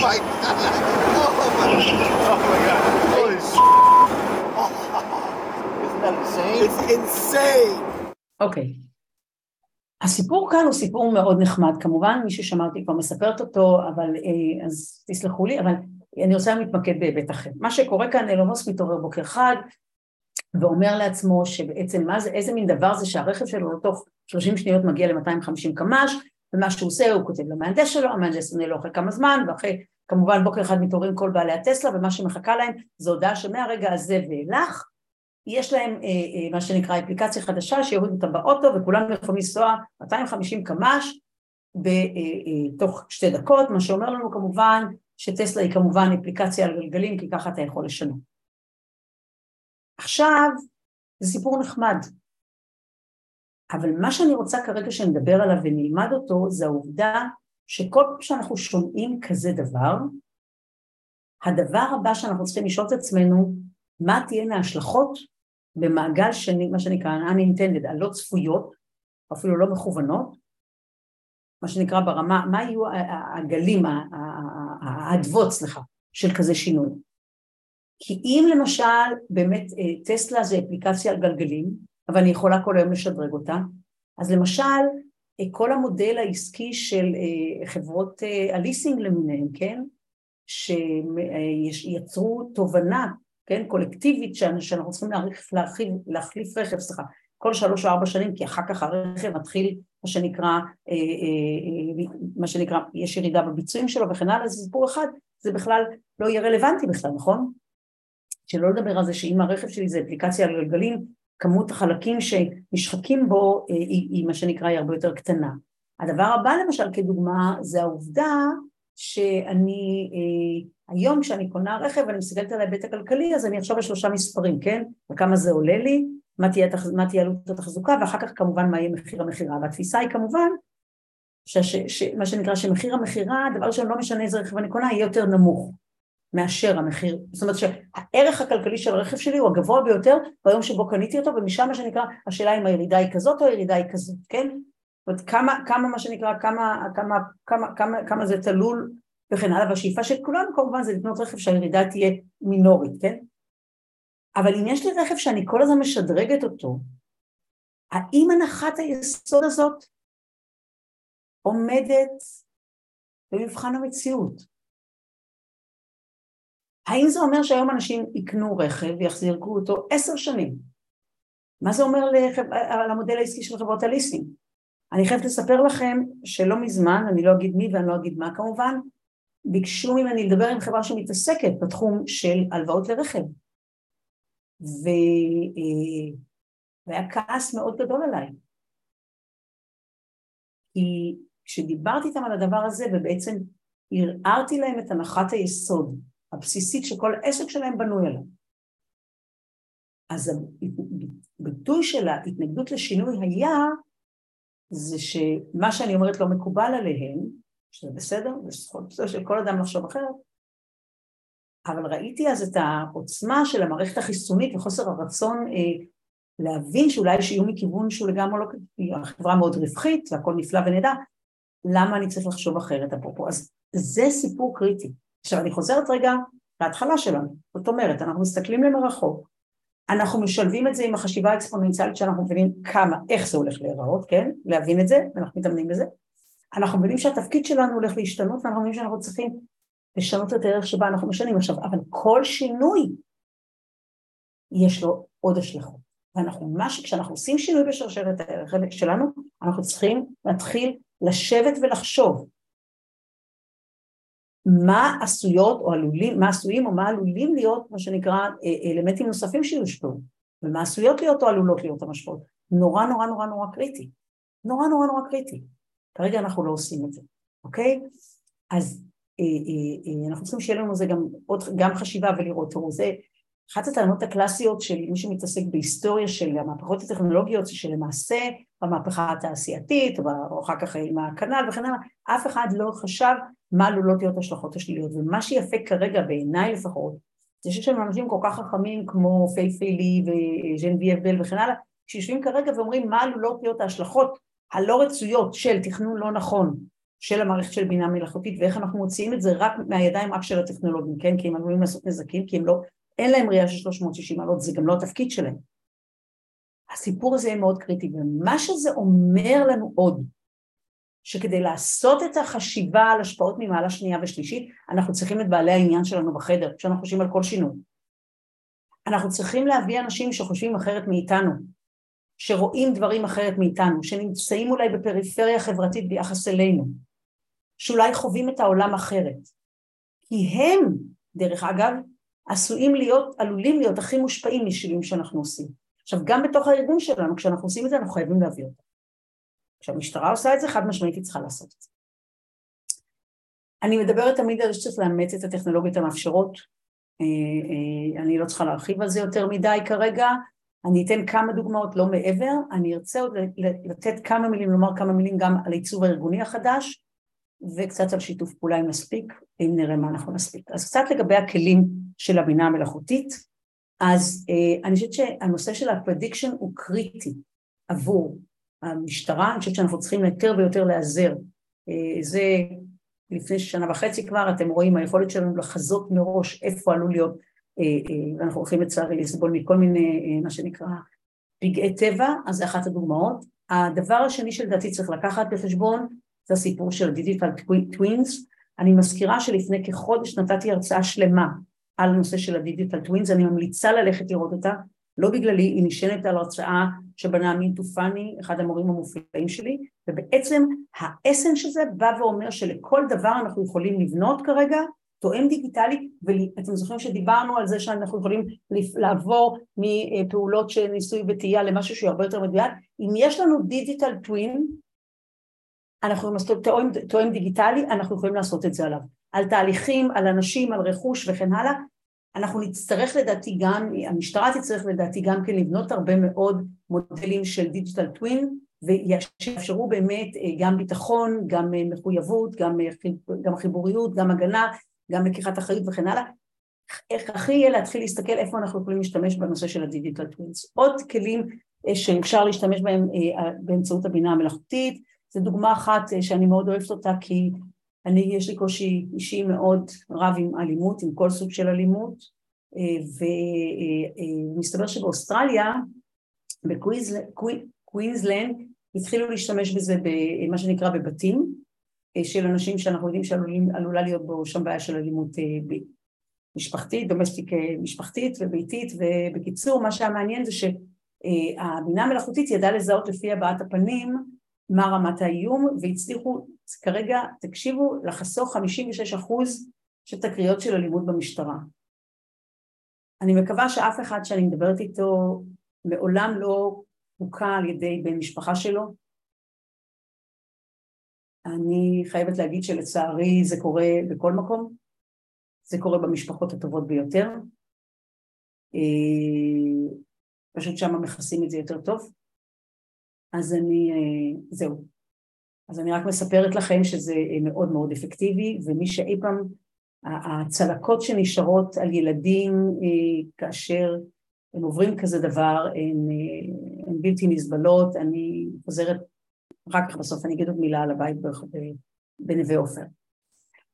my god! Oh my, oh my god! Holy oh. Isn't that insane? It's insane! אוקיי. Okay. הסיפור כאן הוא סיפור מאוד נחמד, כמובן מי ששמעתי כבר מספרת אותו, אבל אה, אז תסלחו לי, אבל אני רוצה להתמקד בהיבט אחר. מה שקורה כאן, אילון מאסק מתעורר בוקר אחד ואומר לעצמו שבעצם מה זה, איזה מין דבר זה שהרכב שלו לתוך 30 שניות מגיע ל-250 קמ"ש, ומה שהוא עושה הוא כותב למהנדס שלו, המהנדס עונה לו אחרי כמה זמן, ואחרי כמובן בוקר אחד מתעוררים כל בעלי הטסלה, ומה שמחכה להם זה הודעה שמהרגע הזה ואילך יש להם אה, אה, מה שנקרא אפליקציה חדשה שיורידו אותה באוטו וכולם יכולים לנסוע 250 קמ"ש בתוך אה, שתי דקות, מה שאומר לנו כמובן שטסלה היא כמובן אפליקציה על גלגלים כי ככה אתה יכול לשנות. עכשיו זה סיפור נחמד, אבל מה שאני רוצה כרגע שנדבר עליו ונלמד אותו זה העובדה שכל פעם שאנחנו שומעים כזה דבר, הדבר הבא שאנחנו צריכים לשאול את עצמנו, מה תהיינה ההשלכות במעגל שני, מה שנקרא unintended, הלא צפויות, אפילו לא מכוונות, מה שנקרא ברמה, מה יהיו הגלים, האדוות, סליחה, של כזה שינוי. כי אם למשל באמת אה, טסלה זה אפליקציה על גלגלים, אבל אני יכולה כל היום לשדרג אותה, אז למשל אה, כל המודל העסקי של אה, חברות הליסינג למיניהם, כן, שיצרו תובנה, כן, קולקטיבית שאנחנו צריכים להחליף, רכב, סליחה, כל שלוש או ארבע שנים, כי אחר כך הרכב מתחיל מה שנקרא, מה שנקרא, יש ירידה בביצועים שלו וכן הלאה, זה סיפור אחד, זה בכלל לא יהיה רלוונטי בכלל, נכון? שלא לדבר על זה שאם הרכב שלי זה אפליקציה על גלגלים, כמות החלקים שנשחקים בו אה, היא, היא מה שנקרא היא הרבה יותר קטנה. הדבר הבא למשל כדוגמה זה העובדה שאני אה, היום כשאני קונה רכב ואני מסתכלת על ההיבט הכלכלי אז אני אחשוב על שלושה מספרים, כן? וכמה זה עולה לי, מה תהיה, מה תהיה עלות התחזוקה ואחר כך כמובן מה יהיה מחיר המכירה והתפיסה היא כמובן ש, ש, מה שנקרא שמחיר המכירה, דבר ראשון לא משנה איזה רכב אני קונה, יהיה יותר נמוך. מאשר המחיר, זאת אומרת שהערך הכלכלי של הרכב שלי הוא הגבוה ביותר ביום שבו קניתי אותו ומשם מה שנקרא השאלה אם הירידה היא כזאת או הירידה היא כזאת, כן? זאת אומרת כמה, כמה מה שנקרא, כמה, כמה, כמה, כמה, כמה זה תלול וכן הלאה והשאיפה של כולנו כמובן זה לקנות רכב שהירידה תהיה מינורית, כן? אבל אם יש לי רכב שאני כל הזמן משדרגת אותו, האם הנחת היסוד הזאת עומדת במבחן המציאות? האם זה אומר שהיום אנשים יקנו רכב ויחזירו אותו עשר שנים? מה זה אומר לחב... על המודל העסקי של חברות הליסינג? אני חייבת לספר לכם שלא מזמן, אני לא אגיד מי ואני לא אגיד מה כמובן, ביקשו ממני לדבר עם חברה שמתעסקת בתחום של הלוואות לרכב. אה, והיה כעס מאוד גדול עליי. כי כשדיברתי איתם על הדבר הזה ובעצם ערערתי להם את הנחת היסוד הבסיסית שכל עסק שלהם בנוי עליו. אז הביטוי של ההתנגדות לשינוי היה זה שמה שאני אומרת לא מקובל עליהם, שזה בסדר, זה זכות של כל אדם לחשוב אחרת, אבל ראיתי אז את העוצמה של המערכת החיסונית וחוסר הרצון אה, להבין שאולי איום מכיוון שהוא לגמרי לא, החברה מאוד רווחית והכל נפלא ונהדר, למה אני צריך לחשוב אחרת אפרופו? אז זה סיפור קריטי. עכשיו אני חוזרת רגע להתחלה שלנו, זאת אומרת אנחנו מסתכלים למרחוק, אנחנו משלבים את זה עם החשיבה האקספוננציאלית שאנחנו מבינים כמה, איך זה הולך להיראות, כן? להבין את זה, ואנחנו מתאמנים בזה. אנחנו מבינים שהתפקיד שלנו הולך להשתנות ואנחנו מבינים שאנחנו צריכים לשנות את הערך שבה אנחנו משנים עכשיו, אבל כל שינוי יש לו עוד השלכות. ואנחנו, מה שכשאנחנו עושים שינוי בשרשרת הערך שלנו, אנחנו צריכים להתחיל לשבת ולחשוב מה עשויות או עלולים, מה עשויים או מה עלולים להיות מה שנקרא אה, אלמנטים נוספים שיושפעו ומה עשויות להיות או עלולות להיות המשפעות. נורא נורא נורא נורא קריטי. נורא נורא נורא קריטי. כרגע אנחנו לא עושים את זה, אוקיי? אז אנחנו צריכים שיהיה לנו זה גם, עוד, גם חשיבה ולראות, תראו, זה אחת הטענות הקלאסיות של מי שמתעסק בהיסטוריה של המהפכות הטכנולוגיות, שלמעשה במהפכה התעשייתית, או אחר כך עם הכנ"ל וכן הלאה, אף אחד לא חשב מה עלולות להיות השלכות השליליות. ומה שיפה כרגע, בעיניי לפחות, זה שיש לנו אנשים כל כך חכמים כמו פייפיילי וז'נבייב בל וכן הלאה, שיושבים כרגע ואומרים מה עלולות להיות ההשלכות הלא רצויות של תכנון לא נכון של המערכת של בינה מלאכותית ואיך אנחנו מוציאים את זה רק מהידיים רק של הטכנולוגים, כן? כי הם עלולים לעשות נזקים, כי הם לא, אין להם ראייה של 360 מעלות, זה גם לא התפקיד שלהם. הסיפור הזה יהיה מאוד קריטי, ומה שזה אומר לנו עוד, שכדי לעשות את החשיבה על השפעות ממעלה שנייה ושלישית, אנחנו צריכים את בעלי העניין שלנו בחדר, כשאנחנו חושבים על כל שינוי. אנחנו צריכים להביא אנשים שחושבים אחרת מאיתנו, שרואים דברים אחרת מאיתנו, שנמצאים אולי בפריפריה חברתית ביחס אלינו, שאולי חווים את העולם אחרת. כי הם, דרך אגב, עשויים להיות, עלולים להיות הכי מושפעים משינויים שאנחנו עושים. עכשיו, גם בתוך הארגון שלנו, כשאנחנו עושים את זה, אנחנו חייבים להביא אותם. כשהמשטרה עושה את זה, חד משמעית היא צריכה לעשות את זה. אני מדברת תמיד על זה שצריך לאמץ את הטכנולוגיות המאפשרות. אה, אה, אני לא צריכה להרחיב על זה יותר מדי כרגע, אני אתן כמה דוגמאות, לא מעבר, אני ארצה עוד לתת כמה מילים, לומר כמה מילים גם על העיצוב הארגוני החדש, וקצת על שיתוף פעולה אם נספיק, אם נראה מה אנחנו נספיק. אז קצת לגבי הכלים של הבינה המלאכותית, אז אה, אני חושבת שהנושא של ה prediction הוא קריטי עבור המשטרה, אני חושבת שאנחנו צריכים יותר ויותר להיעזר. אה, זה לפני שנה וחצי כבר, אתם רואים היכולת שלנו לחזות מראש איפה עלול להיות, אה, אה, ואנחנו הולכים לצערי לסבול מכל מיני, מה שנקרא, פגעי טבע, אז זה אחת הדוגמאות. הדבר השני שלדעתי צריך לקחת בחשבון, זה הסיפור של digital twins. אני מזכירה שלפני כחודש נתתי הרצאה שלמה על הנושא של ה digital twins, אני ממליצה ללכת לראות אותה, לא בגללי, היא נשענת על הרצאה שבנה אמין טופני, אחד המורים המופלאים שלי, ובעצם האסן של זה בא ואומר שלכל דבר אנחנו יכולים לבנות כרגע תואם דיגיטלי, ואתם זוכרים שדיברנו על זה שאנחנו יכולים לעבור מפעולות של ניסוי וטעייה למשהו שהוא הרבה יותר מדויק, אם יש לנו דיגיטל טווין, אנחנו לעשות תואם, תואם דיגיטלי, אנחנו יכולים לעשות את זה עליו. על תהליכים, על אנשים, על רכוש וכן הלאה, אנחנו נצטרך לדעתי גם, המשטרה תצטרך לדעתי גם כן לבנות הרבה מאוד מודלים של דיגיטל טווין ויאפשרו באמת אה, גם ביטחון, גם אה, מחויבות, גם, אה, גם חיבוריות, גם הגנה, גם לקיחת אחריות וכן הלאה. איך הכי יהיה להתחיל להסתכל איפה אנחנו יכולים להשתמש בנושא של ה digital twins. עוד כלים שאפשר להשתמש בהם באמצעות הבינה המלאכותית, זו דוגמה אחת שאני מאוד אוהבת אותה כי אני, יש לי קושי אישי מאוד רב עם אלימות, עם כל סוג של אלימות, אה, ומסתבר שבאוסטרליה, בקווינסלנד, התחילו להשתמש בזה במה שנקרא בבתים אה, של אנשים שאנחנו יודעים שעלולה להיות בו שם בעיה של אלימות אה, משפחתית, דומסטיק משפחתית וביתית, ובקיצור מה שהיה מעניין זה שהבינה המלאכותית ידעה לזהות לפי הבעת הפנים מה רמת האיום והצליחו כרגע, תקשיבו, לחסוך 56 אחוז של תקריות של אלימות במשטרה. אני מקווה שאף אחד שאני מדברת איתו מעולם לא הוכה על ידי בן משפחה שלו. אני חייבת להגיד שלצערי זה קורה בכל מקום, זה קורה במשפחות הטובות ביותר. אה, פשוט שם מכסים את זה יותר טוב. אז אני, אה, זהו. אז אני רק מספרת לכם שזה אה, מאוד מאוד אפקטיבי, ומי שאי פעם, הצלקות שנשארות על ילדים אה, כאשר הם עוברים כזה דבר, הן, הן בלתי נסבלות, אני חוזרת, אחר כך בסוף אני אגיד עוד מילה על הבית בנווה עופר.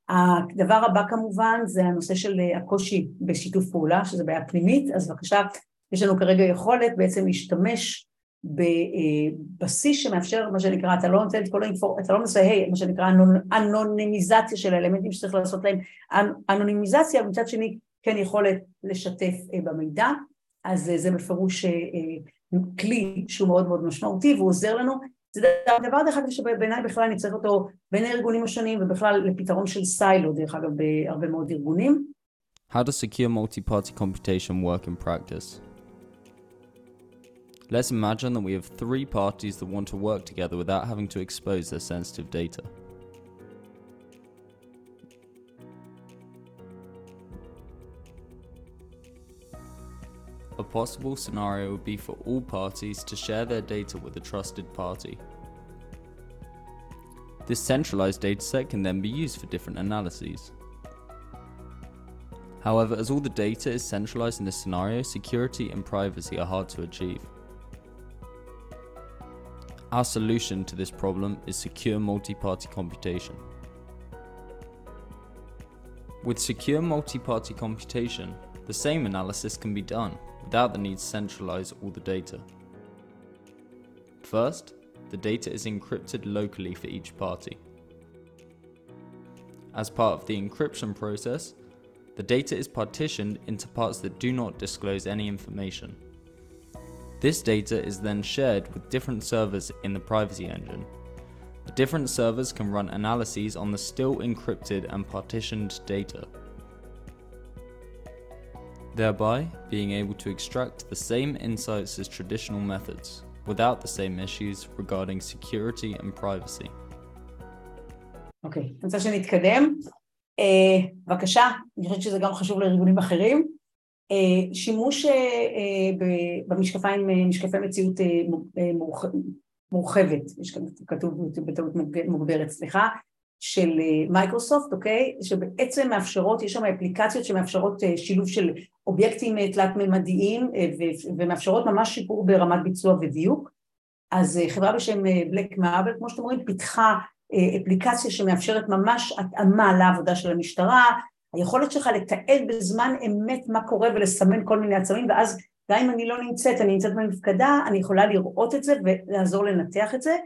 הדבר הבא כמובן זה הנושא של הקושי בשיתוף פעולה, שזה בעיה פנימית, אז בבקשה, יש לנו כרגע יכולת בעצם להשתמש בבסיס שמאפשר מה שנקרא, אתה לא נותן את כל האינפורמציה, אתה לא מזהה מה שנקרא אנונימיזציה של האלמנטים שצריך לעשות להם אנונימיזציה, ומצד שני כן יכולת לשתף אה, במידע, אז אה, זה בפירוש אה, כלי שהוא מאוד מאוד משמעותי והוא עוזר לנו. זה דבר דרך אגב שבעיניי בכלל אני צריך אותו בין הארגונים השונים ובכלל לפתרון של סיילו דרך אגב בהרבה מאוד ארגונים. How does secure multi-party computation work in practice? Let's imagine that we have three parties that want to work together without having to expose their sensitive data. A possible scenario would be for all parties to share their data with a trusted party. This centralized dataset can then be used for different analyses. However, as all the data is centralized in this scenario, security and privacy are hard to achieve. Our solution to this problem is secure multi-party computation. With secure multi-party computation, the same analysis can be done without the need to centralize all the data. First, the data is encrypted locally for each party. As part of the encryption process, the data is partitioned into parts that do not disclose any information. This data is then shared with different servers in the privacy engine. The different servers can run analyses on the still encrypted and partitioned data, thereby being able to extract the same insights as traditional methods, without the same issues regarding security and privacy. אוקיי, אני רוצה שנתקדם. Uh, בבקשה, אני חושבת שזה גם חשוב לארגונים אחרים. Uh, שימוש uh, uh, במשקפיים, משקפי מציאות מורח, מורחבת, יש כאן כתוב בטעות מוגברת, סליחה, של מייקרוסופט, אוקיי? שבעצם מאפשרות, יש שם אפליקציות שמאפשרות שילוב של אובייקטים תלת-ממדיים ומאפשרות ממש שיפור ברמת ביצוע ודיוק. אז חברה בשם בלק מאבל, כמו שאתם רואים, פיתחה אפליקציה שמאפשרת ממש התאמה לעבודה של המשטרה, היכולת שלך לתעד בזמן אמת מה קורה ולסמן כל מיני עצמים ואז גם אם אני לא נמצאת, אני נמצאת במפקדה, אני יכולה לראות את זה ולעזור לנתח את זה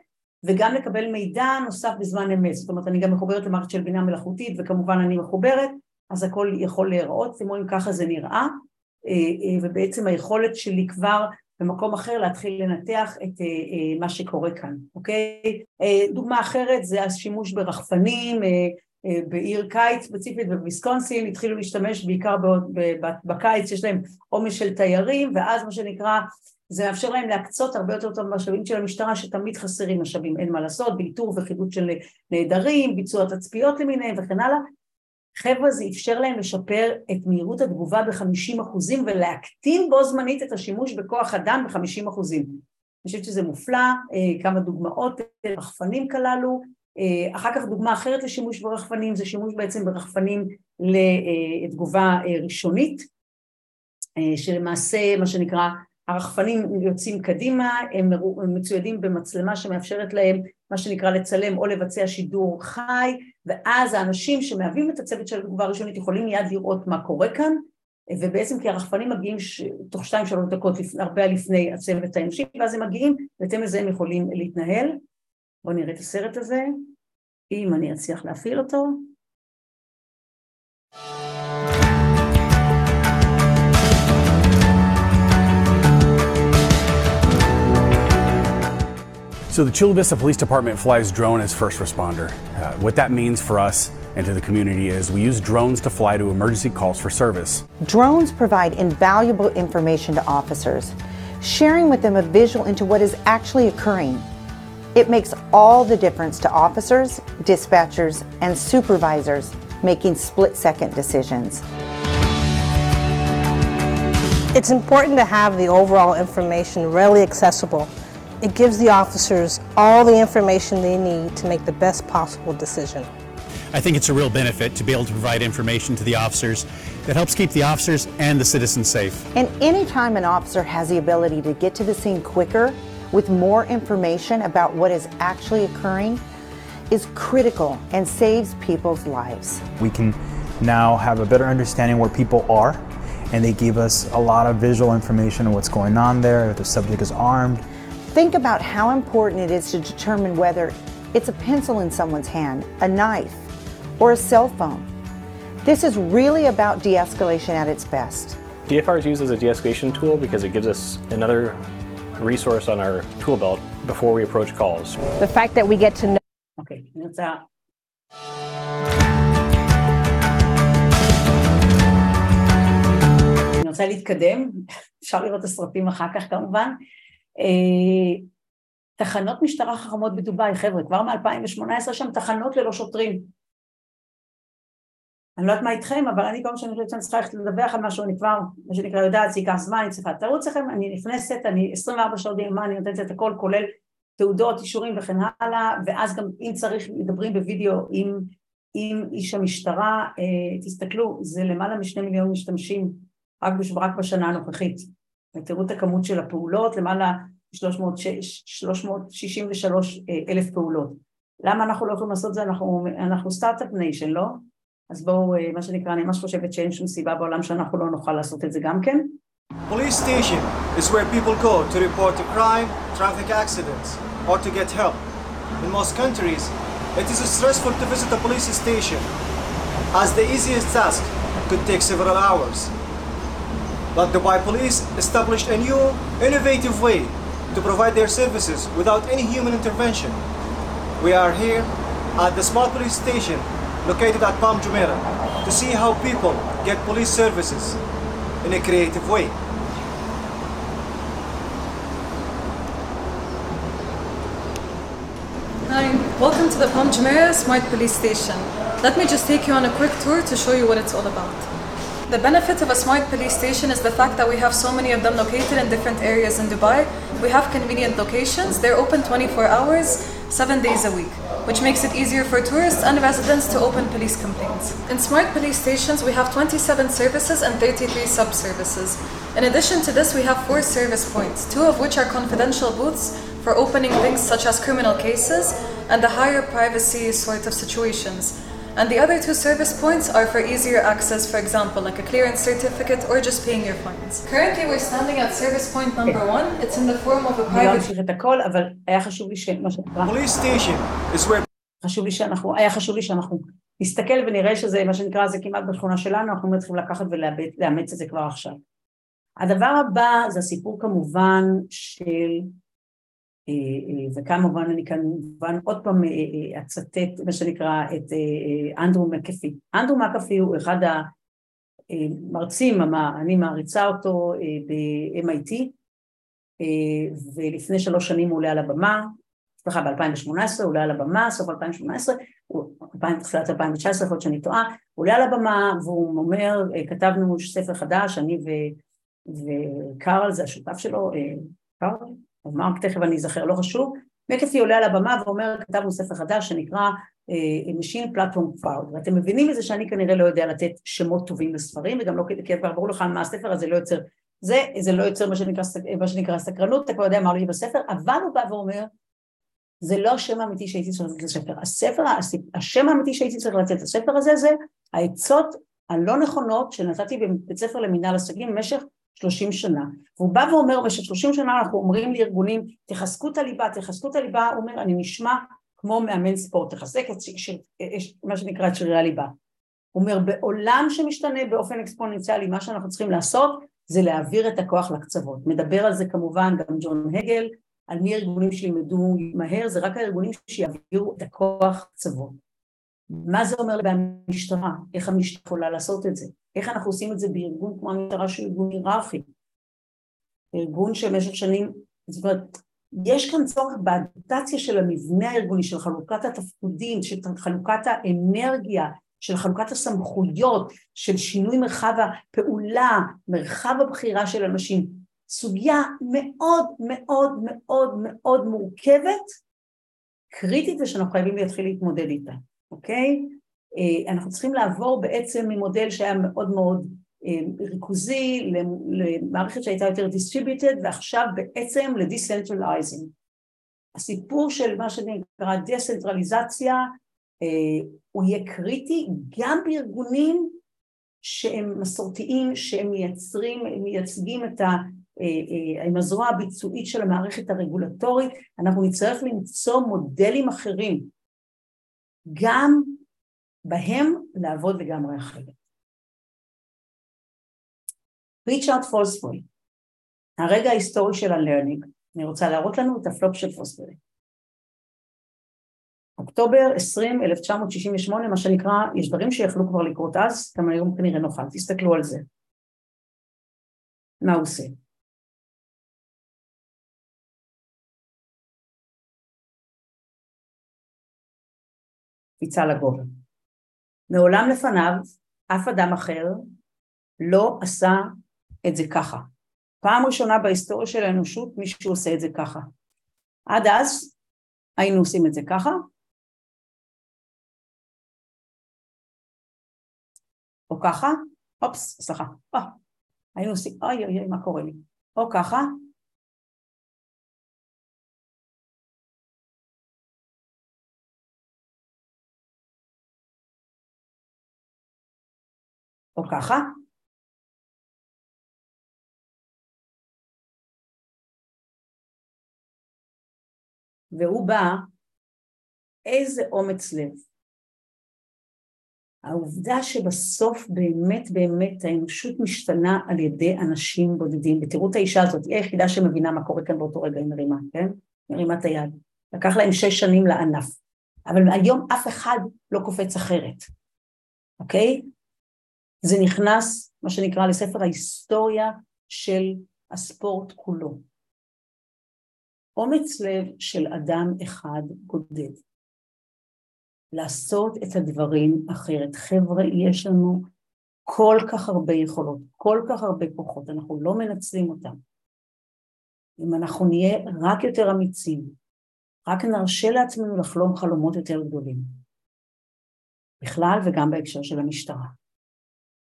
וגם לקבל מידע נוסף בזמן אמת, זאת אומרת אני גם מחוברת למערכת של בינה מלאכותית וכמובן אני מחוברת אז הכל יכול להיראות, אתם רואים ככה זה נראה ובעצם היכולת שלי כבר במקום אחר להתחיל לנתח את מה שקורה כאן, אוקיי? דוגמה אחרת זה השימוש ברחפנים, בעיר קיץ ספציפית בוויסקונסין, התחילו להשתמש בעיקר בקיץ, יש להם עומס של תיירים, ואז מה שנקרא, זה מאפשר להם להקצות הרבה יותר טוב משאבים של המשטרה שתמיד חסרים משאבים, אין מה לעשות, באיתור וחידוד של נעדרים, ביצוע תצפיות למיניהם וכן הלאה, חבר'ה זה אפשר להם לשפר את מהירות התגובה ב-50% ולהקטין בו זמנית את השימוש בכוח אדם ב-50%. אני חושבת שזה מופלא, כמה דוגמאות, רחפנים כללו, אחר כך דוגמה אחרת לשימוש ברחפנים זה שימוש בעצם ברחפנים לתגובה ראשונית, שלמעשה מה שנקרא הרחפנים יוצאים קדימה, הם מצוידים במצלמה שמאפשרת להם מה שנקרא לצלם או לבצע שידור חי ואז האנשים שמהווים את הצוות של התגובה הראשונית יכולים מיד לראות מה קורה כאן ובעצם כי הרחפנים מגיעים תוך שתיים שלוש דקות הרבה לפני הצוות האנושי ואז הם מגיעים בהתאם לזה הם יכולים להתנהל בואו נראה את הסרט הזה אם אני אצליח להפעיל אותו So the Chula Vista Police Department flies drone as first responder. Uh, what that means for us and to the community is we use drones to fly to emergency calls for service. Drones provide invaluable information to officers, sharing with them a visual into what is actually occurring. it makes all the difference to officers, dispatchers, and supervisors making split-second decisions. It's important to have the overall information readily accessible it gives the officers all the information they need to make the best possible decision. I think it's a real benefit to be able to provide information to the officers that helps keep the officers and the citizens safe. And anytime an officer has the ability to get to the scene quicker with more information about what is actually occurring is critical and saves people's lives. We can now have a better understanding where people are and they give us a lot of visual information on what's going on there, if the subject is armed, Think about how important it is to determine whether it's a pencil in someone's hand, a knife, or a cell phone. This is really about de-escalation at its best. DFR is used as a de-escalation tool because it gives us another resource on our tool belt before we approach calls. The fact that we get to know Okay, that's out. אני רוצה להתקדם, אפשר לראות את הסרטים אחר כך כמובן. תחנות משטרה חכמות בדובאי, חבר'ה, כבר מ-2018 שם תחנות ללא שוטרים. אני לא יודעת מה איתכם, אבל אני כל שאני חושבת שאני צריכה ללכת לדווח על משהו, אני כבר, מה שנקרא, יודעת, זה ייקח זמן, אני צריכה תרוץ לכם, אני נכנסת, אני 24 שעות ביממה, אני נותנת את הכל, כולל תעודות, אישורים וכן הלאה, ואז גם אם צריך, מדברים בווידאו עם, עם איש המשטרה, תסתכלו, זה למעלה משני מיליון משתמשים רק, רק בשנה הנוכחית. ותראו את הכמות של הפעולות, למעלה 363 אלף פעולות. למה אנחנו לא יכולים לעשות זה? אנחנו, אנחנו סטארט-אפ ניישן, לא? אז בואו, מה שנקרא, אני ממש חושבת שאין שום סיבה בעולם שאנחנו לא נוכל לעשות את זה גם כן. Police station is where people go to report a crime, traffic accidents, or to get help. In most countries, it is stressful to visit a police station, as the easiest task could take several hours. But Dubai Police established a new, innovative way to provide their services without any human intervention. We are here at the smart police station located at Palm Jumeirah to see how people get police services in a creative way. Hi, welcome to the Palm Jumeirah Smart Police Station. Let me just take you on a quick tour to show you what it's all about. The benefit of a smart police station is the fact that we have so many of them located in different areas in Dubai. We have convenient locations. They're open 24 hours, 7 days a week, which makes it easier for tourists and residents to open police complaints. In smart police stations, we have 27 services and 33 sub-services. In addition to this, we have four service points, two of which are confidential booths for opening things such as criminal cases and the higher privacy sort of situations. And the other two service points are for easier access, for example, like a clearance certificate or just paying your fines. Currently, we're standing at service point number one. It's in the form of a אני לא private אמשיך את הכל, אבל היה חשוב לי שמה שנקרא, Police station is where חשוב לי שאנחנו, היה חשוב לי שאנחנו נסתכל ונראה שזה, מה שנקרא, זה כמעט בשכונה שלנו, אנחנו צריכים לקחת ולאמץ את זה כבר עכשיו. הדבר הבא זה הסיפור כמובן של, אה, אה, וכמובן אני כמובן עוד פעם אה, אה, אצטט מה שנקרא את אה, אה, אנדרו מקפי. אנדרו מקפי הוא אחד המרצים, המ- אני מעריצה אותו אה, ב-MIT, אה, ולפני שלוש שנים הוא עולה על הבמה, סליחה ב-2018 הוא עולה על הבמה, סוף 2018, הוא- 2000 תחילת 2019, יכול שאני טועה, הוא עולה על הבמה והוא אומר, אה, כתבנו ספר חדש, אני ו- וקארל, זה השותף שלו, אה, קארל, אז מה, תכף אני אזכר, לא חשוב, מקפי עולה על הבמה ואומר, כתבנו ספר חדש שנקרא אה, Machine Platform Cloud, ואתם מבינים מזה שאני כנראה לא יודע לתת שמות טובים לספרים, וגם לא כי כבר ברור לך מה הספר הזה לא יוצר, זה, זה לא יוצר מה שנקרא, מה שנקרא סקרנות, אתה כבר יודע מה הולך בספר, אבל הוא בא ואומר, זה לא השם האמיתי שהייתי צריך לתת לספר. הספר, השם האמיתי שהייתי צריך לתת לספר הזה זה העצות הלא נכונות שנתתי בבית ספר למנהל עסקים במשך 30 שנה. והוא בא ואומר, 30 שנה אנחנו אומרים לארגונים, תחזקו את הליבה, תחזקו את הליבה, הוא אומר, אני נשמע כמו מאמן ספורט, תחזק את ש- ש- ש- מה שנקרא את שרירי הליבה. הוא אומר, בעולם שמשתנה באופן אקספוננציאלי, מה שאנחנו צריכים לעשות זה להעביר את הכוח לקצוות. מדבר על זה כמובן גם ג'ון הגל, על מי הארגונים שילמדו מהר, זה רק הארגונים שיעבירו את הכוח לקצוות. מה זה אומר במשטרה? איך המשטרה יכולה לעשות את זה? איך אנחנו עושים את זה בארגון כמו המשטרה שהוא ארגון היררכי? ארגון שבמשך שנים, זאת אומרת, יש כאן צורך באדפטציה של המבנה הארגוני, של חלוקת התפקודים, של חלוקת האנרגיה, של חלוקת הסמכויות, של שינוי מרחב הפעולה, מרחב הבחירה של אנשים. סוגיה מאוד מאוד מאוד מאוד מורכבת, קריטית ושאנחנו חייבים להתחיל להתמודד איתה, אוקיי? אה, אנחנו צריכים לעבור בעצם ממודל שהיה מאוד מאוד אה, ריכוזי למערכת שהייתה יותר distributed ועכשיו בעצם ל-decentralizing. הסיפור של מה שנקרא דסנטרליזציה אה, הוא יהיה קריטי גם בארגונים שהם מסורתיים, שהם מייצרים, מייצגים את ה... עם הזרוע הביצועית של המערכת הרגולטורית, אנחנו נצטרך למצוא מודלים אחרים, גם בהם לעבוד לגמרי אחרת. ריצ'רד פוסברי, הרגע ההיסטורי של ה learning, אני רוצה להראות לנו את הפלופ של פוסברי. אוקטובר 20, 1968, מה שנקרא, יש דברים שיכלו כבר לקרות אז, גם היום כנראה נוכל, תסתכלו על זה. מה הוא עושה? קפיצה לגובה. מעולם לפניו, אף אדם אחר לא עשה את זה ככה. פעם ראשונה בהיסטוריה של האנושות מישהו עושה את זה ככה. עד אז היינו עושים את זה ככה. או ככה, אופס, סליחה, או, היינו עושים, אוי אוי אוי, מה קורה לי? או ככה, או ככה, והוא בא, איזה אומץ לב. העובדה שבסוף באמת באמת האנושות משתנה על ידי אנשים בודדים, ותראו את האישה הזאת, היא היחידה שמבינה מה קורה כאן באותו רגע, היא מרימה, כן? מרימה את היד. לקח להם שש שנים לענף, אבל היום אף אחד לא קופץ אחרת, אוקיי? זה נכנס, מה שנקרא, לספר ההיסטוריה של הספורט כולו. אומץ לב של אדם אחד בודד. לעשות את הדברים אחרת. חבר'ה, יש לנו כל כך הרבה יכולות, כל כך הרבה כוחות, אנחנו לא מנצלים אותם. אם אנחנו נהיה רק יותר אמיצים, רק נרשה לעצמנו לחלום חלומות יותר גדולים. בכלל וגם בהקשר של המשטרה,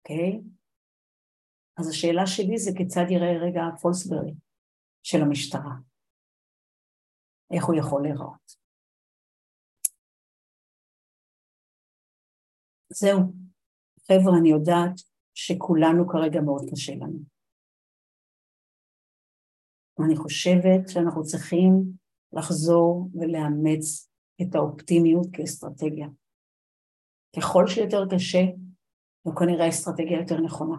אוקיי? אז השאלה שלי זה כיצד יראה רגע הפולסברי של המשטרה. איך הוא יכול להיראות. זהו. חבר'ה, אני יודעת שכולנו כרגע מאוד קשה לנו. אני חושבת שאנחנו צריכים לחזור ולאמץ את האופטימיות כאסטרטגיה. ככל שיותר קשה, זו כנראה אסטרטגיה יותר נכונה.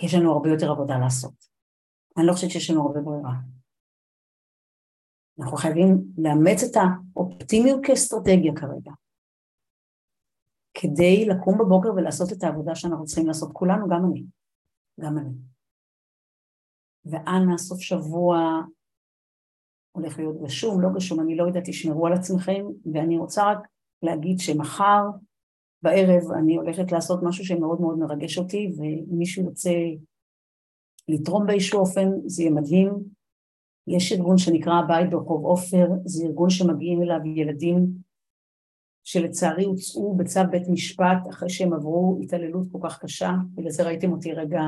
כי יש לנו הרבה יותר עבודה לעשות. אני לא חושבת שיש לנו הרבה ברירה. אנחנו חייבים לאמץ את האופטימיות כאסטרטגיה כרגע. כדי לקום בבוקר ולעשות את העבודה שאנחנו צריכים לעשות כולנו, גם אני, גם אני. ואנא, סוף שבוע הולך להיות גשום, לא גשום, אני לא יודעת, תשמרו על עצמכם, ואני רוצה רק להגיד שמחר בערב אני הולכת לעשות משהו שמאוד מאוד מרגש אותי, ואם מישהו רוצה לתרום באיזשהו אופן, זה יהיה מדהים. יש ארגון שנקרא הבית ברחוב עופר, זה ארגון שמגיעים אליו ילדים שלצערי הוצאו בצו בית משפט אחרי שהם עברו התעללות כל כך קשה, בגלל זה ראיתם אותי רגע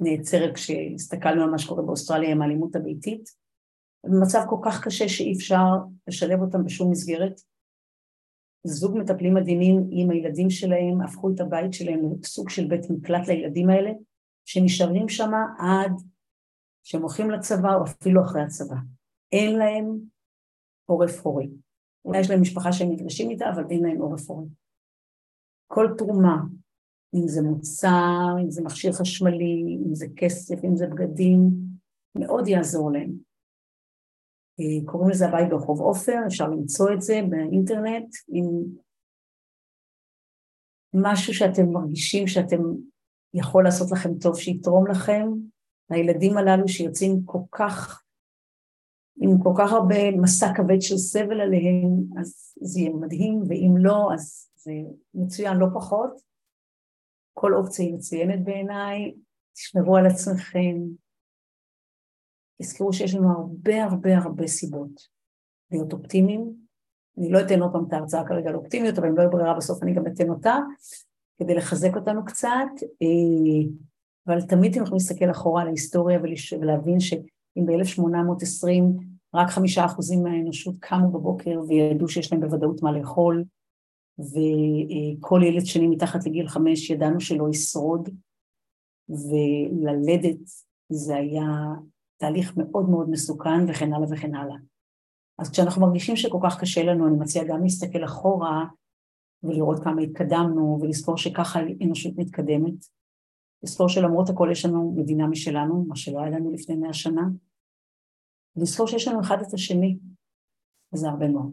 נעצרת כשהסתכלנו על מה שקורה באוסטרליה עם האלימות הביתית. במצב כל כך קשה שאי אפשר לשלב אותם בשום מסגרת. זוג מטפלים מדהימים עם הילדים שלהם, הפכו את הבית שלהם לסוג של בית מקלט לילדים האלה, שנשארים שם עד שהם הולכים לצבא או אפילו אחרי הצבא. אין להם עורף הורי. אולי יש להם משפחה שהם נפגשים איתה, אבל אין להם עורף הורי. כל תרומה, אם זה מוצר, אם זה מכשיר חשמלי, אם זה כסף, אם זה בגדים, מאוד יעזור להם. אה, קוראים לזה הבית ברחוב עופר, אפשר למצוא את זה באינטרנט, עם משהו שאתם מרגישים שאתם יכול לעשות לכם טוב, שיתרום לכם, הילדים הללו שיוצאים כל כך עם כל כך הרבה מסע כבד של סבל עליהם, אז זה יהיה מדהים, ואם לא, אז זה מצוין לא פחות. כל אופציה היא מצוינת בעיניי, תשמרו על עצמכם, תזכרו שיש לנו הרבה הרבה הרבה סיבות להיות אופטימיים. אני לא אתן עוד פעם את ההרצאה כרגע על אופטימיות, אבל אם לא יהיה ברירה בסוף אני גם אתן אותה, כדי לחזק אותנו קצת, אה, אבל תמיד אתם יכולים להסתכל אחורה על ההיסטוריה ולהבין ש... אם ב-1820 רק חמישה אחוזים מהאנושות קמו בבוקר וידעו שיש להם בוודאות מה לאכול, וכל ילד שני מתחת לגיל חמש ידענו שלא ישרוד, וללדת זה היה תהליך מאוד מאוד מסוכן וכן הלאה וכן הלאה. אז כשאנחנו מרגישים שכל כך קשה לנו, אני מציעה גם להסתכל אחורה ולראות כמה התקדמנו ולזכור שככה האנושות מתקדמת. לזכור שלמרות הכל יש לנו מדינה משלנו, מה שלא היה לנו לפני מאה שנה, ולזכור שיש לנו אחד את השני, וזה הרבה מאוד.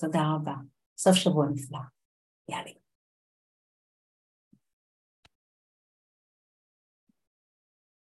תודה רבה. סוף שבוע נפלא. יאללה.